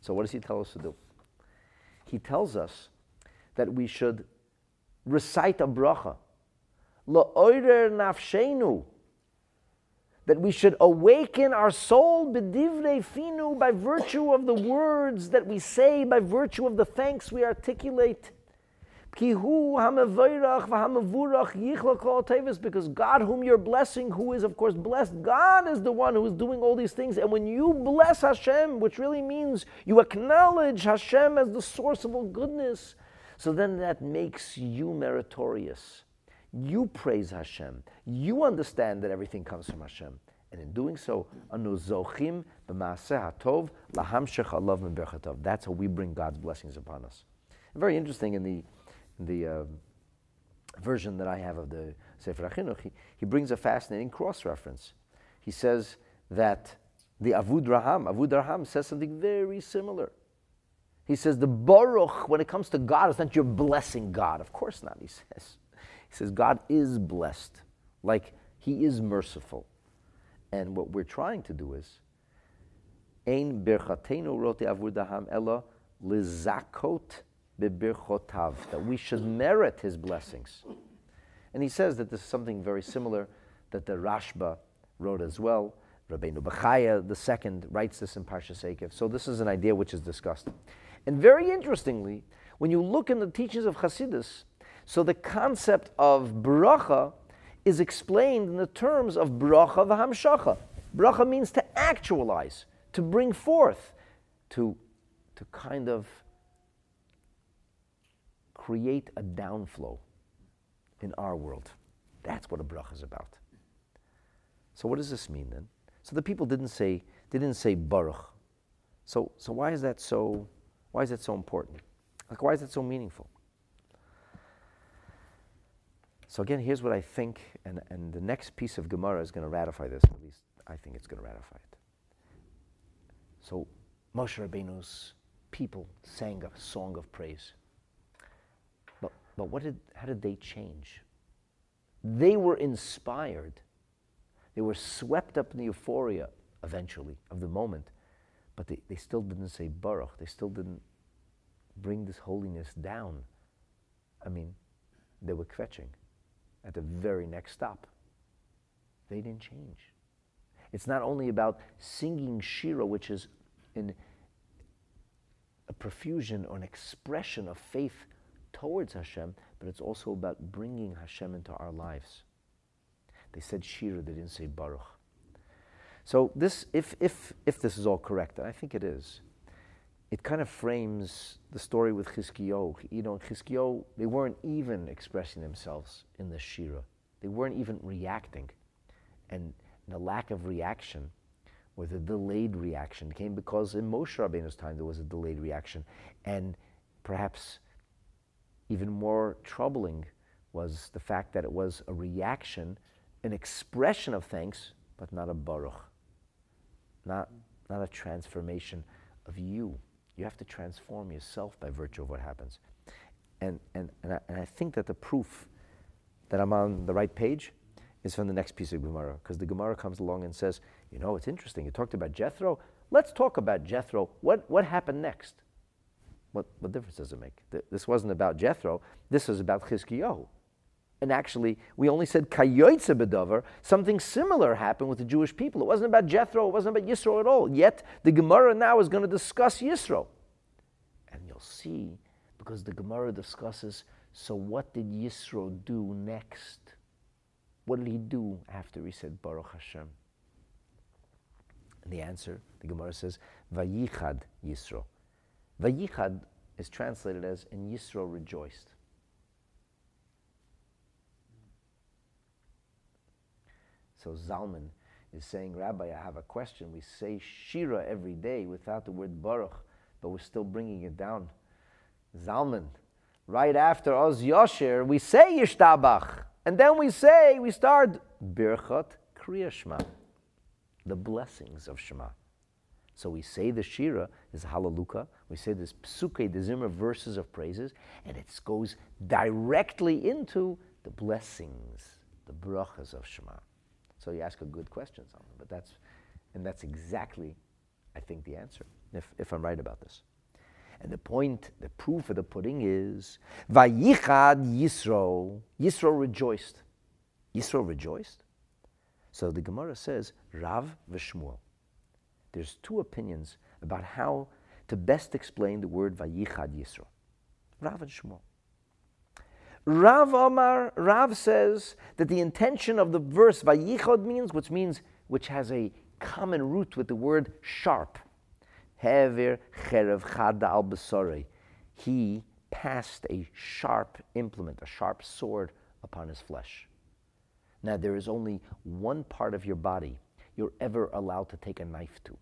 So what does he tell us to do? He tells us that we should recite a bracha. Nafshenu. That we should awaken our soul b'divrei finu by virtue of the words that we say, by virtue of the thanks we articulate. Because God, whom you're blessing, who is of course blessed, God is the one who is doing all these things. And when you bless Hashem, which really means you acknowledge Hashem as the source of all goodness, so then that makes you meritorious. You praise Hashem. You understand that everything comes from Hashem. And in doing so, that's how we bring God's blessings upon us. Very interesting in the the uh, version that I have of the Sefer HaChinuch, he, he brings a fascinating cross-reference. He says that the Avudraham, Avud Raham says something very similar. He says the Baruch, when it comes to God, it's not you're blessing God. Of course not, he says. He says God is blessed, like he is merciful. And what we're trying to do is, Ein birchatenu rote avud raham ella lizakot that we should merit his blessings. And he says that this is something very similar that the Rashba wrote as well. Rabbeinu Bechaya the second writes this in Parshas Eikev. So this is an idea which is discussed. And very interestingly, when you look in the teachings of Hasidus, so the concept of bracha is explained in the terms of bracha v'hamshacha. Bracha means to actualize, to bring forth, to, to kind of create a downflow in our world. That's what a bracha is about. So what does this mean then? So the people didn't say didn't say baruch. So so why is that so why is that so important? Like why is that so meaningful? So again, here's what I think, and, and the next piece of Gemara is going to ratify this. At least I think it's going to ratify it. So Moshe Rabbeinu's people sang a song of praise. But but what did, how did they change? They were inspired. They were swept up in the euphoria eventually of the moment, but they, they still didn't say Baruch. They still didn't bring this holiness down. I mean, they were kvetching at the very next stop. They didn't change. It's not only about singing Shira, which is in a profusion or an expression of faith towards Hashem, but it's also about bringing Hashem into our lives. They said Shira, they didn't say Baruch. So this, if, if, if this is all correct, and I think it is, it kind of frames the story with Chizkiyo. You know, Chizkiyo, they weren't even expressing themselves in the Shira. They weren't even reacting. And the lack of reaction, or the delayed reaction, came because in Moshe Rabbeinu's time there was a delayed reaction. And perhaps even more troubling was the fact that it was a reaction, an expression of thanks, but not a baruch, not, not a transformation of you. You have to transform yourself by virtue of what happens. And, and, and, I, and I think that the proof that I'm on the right page is from the next piece of Gemara, because the Gemara comes along and says, you know, it's interesting. You talked about Jethro. Let's talk about Jethro. What, what happened next? What, what difference does it make? This wasn't about Jethro. This was about Chizkiyahu. And actually, we only said kayoitze bedover. Something similar happened with the Jewish people. It wasn't about Jethro. It wasn't about Yisro at all. Yet the Gemara now is going to discuss Yisro, and you'll see because the Gemara discusses. So what did Yisro do next? What did he do after he said Baruch Hashem? And the answer, the Gemara says, Vayichad Yisro. Vayichad is translated as, and Yisro rejoiced. So Zalman is saying, Rabbi, I have a question. We say Shira every day without the word Baruch, but we're still bringing it down. Zalman, right after Oz Yosher, we say Yishtabach, and then we say, we start Birchat Kriya Shema, the blessings of Shema. So we say the Shira is Hallelujah. We say this Psuke, the Zimmer verses of praises, and it goes directly into the blessings, the brachas of Shema. So you ask a good question, something, but that's, and that's exactly, I think, the answer, if, if I'm right about this. And the point, the proof of the pudding is, Vayichad Yisro, Yisro rejoiced. Yisro rejoiced? So the Gemara says, Rav v'Shmuel. There's two opinions about how to best explain the word Vayichad Yisro. Rav and Shmuel. Rav Omar, Rav says that the intention of the verse Vayichad means, which means, which has a common root with the word sharp. Hever cherev chada al besore. He passed a sharp implement, a sharp sword upon his flesh. Now, there is only one part of your body you're ever allowed to take a knife to,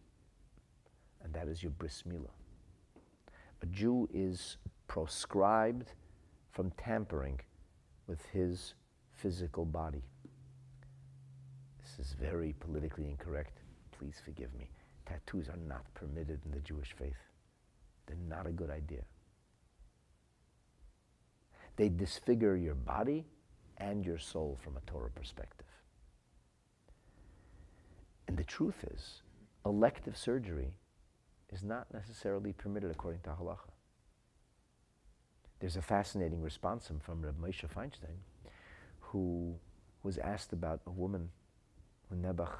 and that is your bris milah. A Jew is proscribed from tampering with his physical body. This is very politically incorrect. Please forgive me. Tattoos are not permitted in the Jewish faith. They're not a good idea. They disfigure your body and your soul from a Torah perspective. And the truth is, elective surgery is not necessarily permitted according to halacha. There's a fascinating response from Reb Moshe Feinstein, who was asked about a woman when Nebuch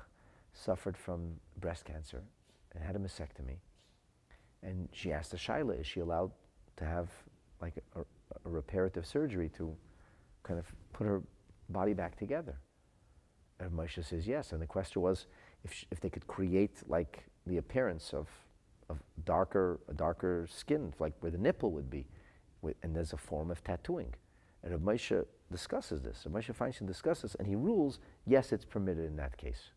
suffered from breast cancer and had a mastectomy. And she asked the Shaila, is she allowed to have like a, a reparative surgery to kind of put her body back together? And Moshe says yes. And the question was if, she, if they could create like the appearance of, of darker, a darker skin, like where the nipple would be. And there's a form of tattooing. And Rav Moshe discusses this. Rav Moshe Feinstein discusses, and he rules, yes, it's permitted in that case.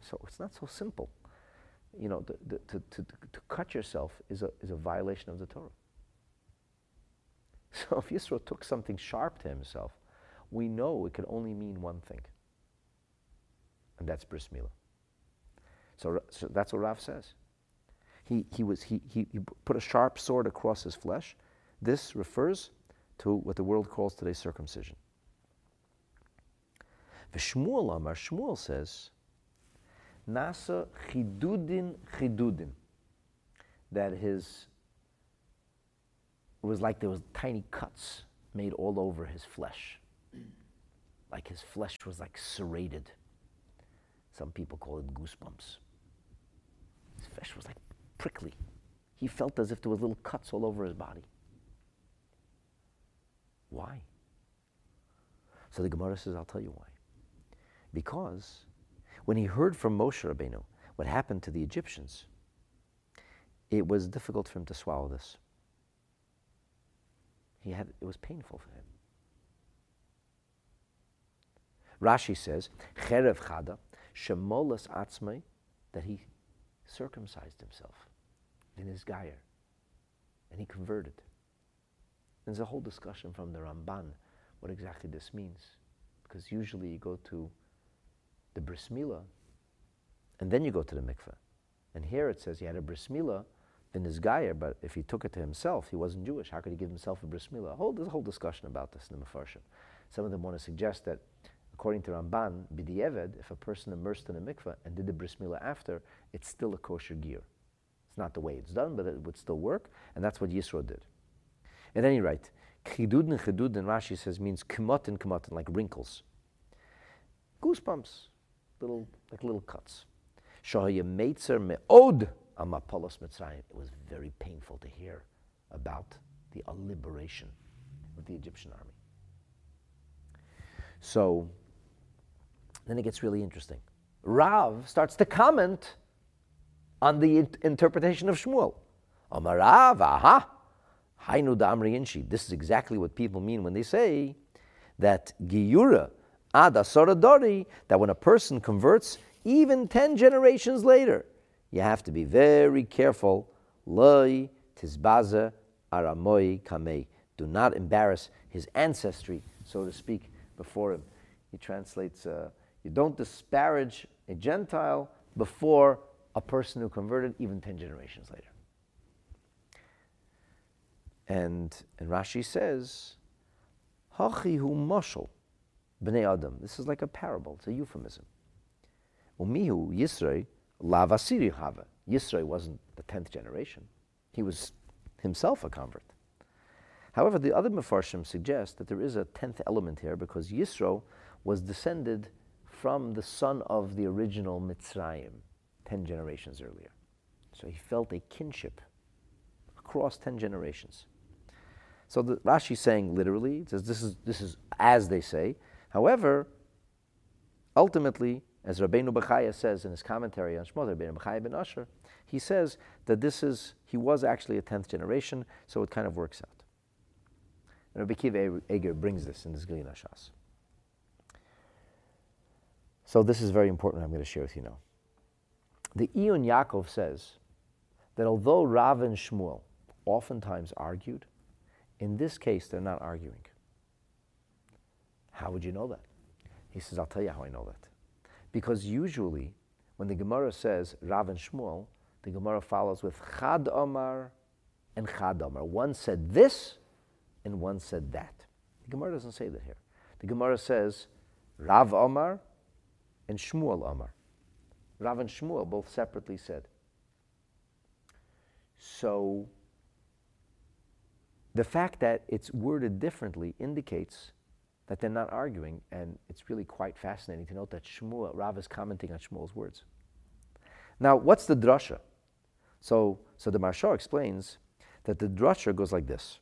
So it's not so simple. You know, the, the, to, to, to cut yourself is a, is a violation of the Torah. So if Yisro took something sharp to himself, we know it could only mean one thing, and that's bris milah. So, so that's what Rav says. He, he, was, he, he, he put a sharp sword across his flesh. This refers to what the world calls today circumcision. Shmuel Amar, Shmuel says, Nasa chidudin chidudin. That his, it was like there was tiny cuts made all over his flesh. Like his flesh was like serrated. Some people call it goosebumps. His flesh was like prickly. He felt as if there was little cuts all over his body. Why? So the Gemara says, I'll tell you why. Because when he heard from Moshe Rabbeinu what happened to the Egyptians, it was difficult for him to swallow this. He had, it was painful for him. Rashi says, Cherev Chada, Shemolas Atzmai, that he circumcised himself in his Gayer, and he converted. There's a whole discussion from the Ramban what exactly this means. Because usually you go to the bris and then you go to the mikveh. And here it says he had a bris milah in his but if he took it to himself, he wasn't Jewish. How could he give himself a bris milah? Whole, there's a whole discussion about this in the Mefarshim. Some of them want to suggest that, according to Ramban, b'di'eved, if a person immersed in a mikveh and did the bris after, it's still a kosher gear. It's not the way it's done, but it would still work, and that's what Yisro did. At any rate, chidud and chidud, and Rashi says, means kemot and kemot, like wrinkles. Goosebumps, little, like little cuts. Shahaya meitzer me'od amapolos mitzrayim. It was very painful to hear about the liberation of the Egyptian army. So, then it gets really interesting. Rav starts to comment on the interpretation of Shmuel. Amarav, aha, Hainu Damri Inshi. This is exactly what people mean when they say that Giyura Ada Soradori, that when a person converts, even 10 generations later, you have to be very careful. Loi Tizbaza Aramoi Kamei. Do not embarrass his ancestry, so to speak, before him. He translates, uh, you don't disparage a Gentile before a person who converted even 10 generations later. And, and Rashi says, Hachi hu moshel b'nei adam. This is like a parable. It's a euphemism. Umihu Yisro lavasiri hava. Yisro wasn't the tenth generation. He was himself a convert. However, the other Mefarshim suggest that there is a tenth element here because Yisro was descended from the son of the original Mitzrayim, ten generations earlier. So he felt a kinship across ten generations. So the Rashi is saying literally, it says this is, this is as they say. However, ultimately, as Rabbeinu Bechaya says in his commentary on Shmot, Rabbeinu Bechaya ben Asher, he says that this is, he was actually a 10th generation, so it kind of works out. And Rabbi Kiva Eger brings this in his Gilyon Shas. So this is very important, I'm going to share with you now. The Iyun Yaakov says that although Rav and Shmuel oftentimes argued, in this case, they're not arguing. How would you know that? He says, I'll tell you how I know that. Because usually, when the Gemara says Rav and Shmuel, the Gemara follows with Chad Omar and Chad Omar. One said this, and one said that. The Gemara doesn't say that here. The Gemara says Rav Omar and Shmuel Omar. Rav and Shmuel both separately said. So the fact that it's worded differently indicates that they're not arguing, and it's really quite fascinating to note that Shmuel, Rav is commenting on Shmuel's words. Now, what's the drasha? So, so the Maharsha explains that the drasha goes like this.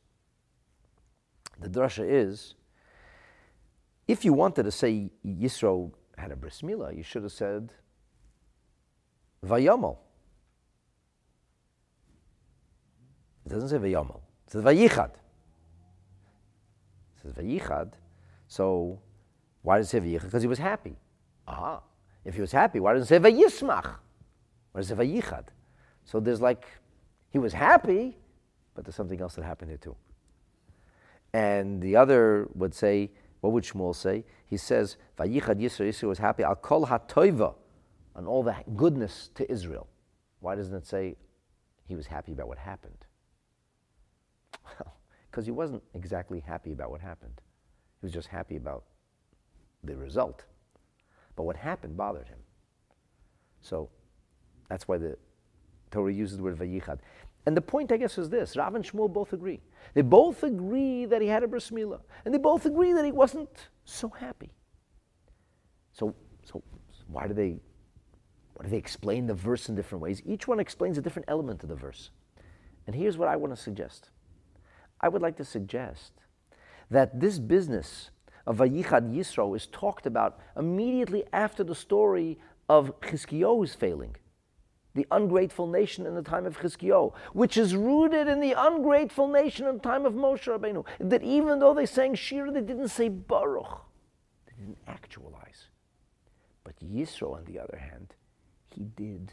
The drasha is, if you wanted to say Yisro had a bris milah, you should have said Vayamal. It doesn't say Vayamal. Says Vayichad. Says Vayichad. So why does it say Vayichad? Because he was happy. Aha. If he was happy, why doesn't it say Vayismach? Why does it say Vayichad? So there's like, he was happy, but there's something else that happened here too. And the other would say, what would Shmuel say? He says, Vayichad Yisro, Yisro was happy, Al kol ha'toiva, on all the goodness to Israel. Why doesn't it say he was happy about what happened? Well, because he wasn't exactly happy about what happened. He was just happy about the result. But what happened bothered him. So that's why the Torah uses the word vayichad. And the point, I guess, is this Rav and Shmuel both agree. They both agree that he had a bris milah, and they both agree that he wasn't so happy. So, so why do they why do they explain the verse in different ways? Each one explains a different element of the verse. And here's what I want to suggest. I would like to suggest that this business of Vayichad Yisro is talked about immediately after the story of Chizkiyohu's failing the ungrateful nation in the time of Chizkiyahu, which is rooted in the ungrateful nation in the time of Moshe Rabbeinu. That even though they sang Shir, they didn't say Baruch. They didn't actualize. But Yisro, on the other hand, he did.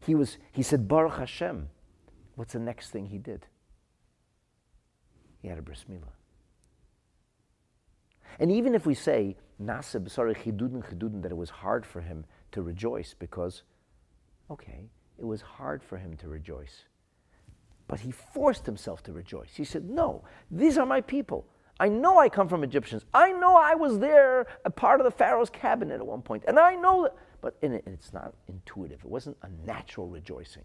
He, was, he said, Baruch Hashem. What's the next thing he did? He had a bris milah. And even if we say, Nasib, sorry, chidudin, chidudin, that it was hard for him to rejoice because, okay, it was hard for him to rejoice. But he forced himself to rejoice. He said, No, these are my people. I know I come from Egyptians. I know I was there, a part of the Pharaoh's cabinet at one point. And I know that, but it, it's not intuitive. It wasn't a natural rejoicing.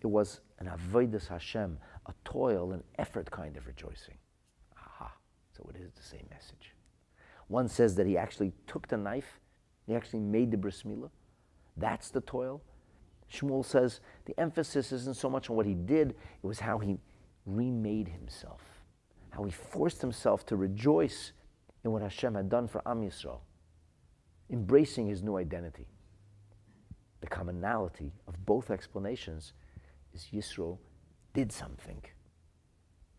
It was an avodas Hashem, a toil and effort kind of rejoicing. Aha. So it is the same message. One says that he actually took the knife he actually made the bris milah. That's the toil. Shmuel says the emphasis isn't so much on what he did, it was how he remade himself, how he forced himself to rejoice in what Hashem had done for Am Yisrael, embracing his new identity. The commonality of both explanations is Yisro did something,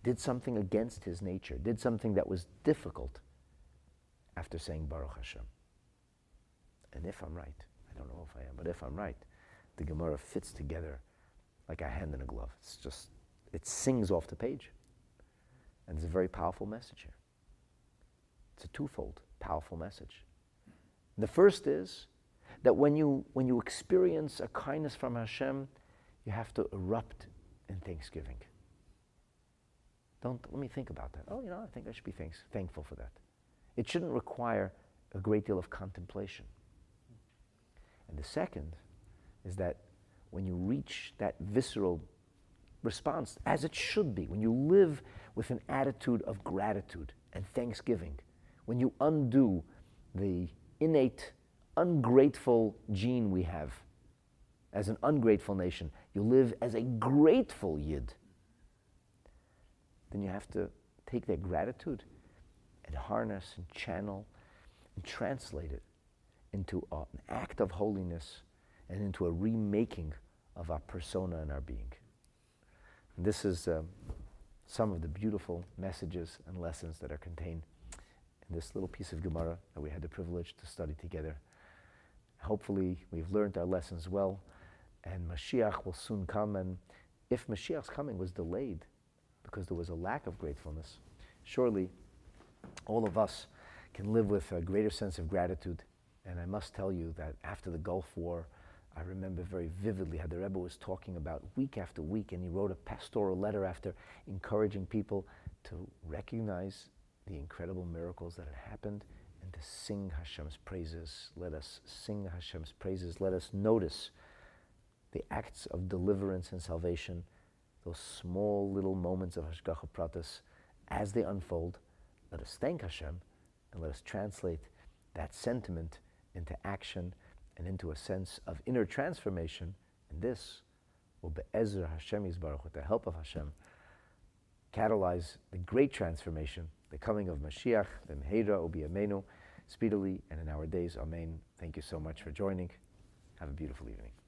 did something against his nature, did something that was difficult after saying Baruch Hashem. And if I'm right, I don't know if I am, but if I'm right, the Gemara fits together like a hand in a glove. It's just, it sings off the page. And it's a very powerful message here. It's a twofold powerful message. The first is that when you, when you experience a kindness from Hashem, you have to erupt in thanksgiving. Don't let me think about that. Oh, you know, I think I should be thanks, thankful for that. It shouldn't require a great deal of contemplation. And the second is that when you reach that visceral response, as it should be, when you live with an attitude of gratitude and thanksgiving, when you undo the innate ungrateful gene we have as an ungrateful nation, you live as a grateful yid, then you have to take that gratitude and harness and channel and translate it into an act of holiness and into a remaking of our persona and our being. And this is um, some of the beautiful messages and lessons that are contained in this little piece of Gemara that we had the privilege to study together. Hopefully, we've learned our lessons well, and Mashiach will soon come. And if Mashiach's coming was delayed because there was a lack of gratefulness, surely all of us can live with a greater sense of gratitude and I must tell you that after the Gulf War, I remember very vividly how the Rebbe was talking about week after week, and he wrote a pastoral letter after encouraging people to recognize the incredible miracles that had happened and to sing Hashem's praises. Let us sing Hashem's praises. Let us notice the acts of deliverance and salvation, those small little moments of Hashgacha Pratis as they unfold. Let us thank Hashem and let us translate that sentiment into action and into a sense of inner transformation. And this will be Ezra Hashem Yisbaruch, with the help of Hashem, catalyze the great transformation, the coming of Mashiach, the Mehera Obi Amenu, speedily and in our days. Amen. Thank you so much for joining. Have a beautiful evening.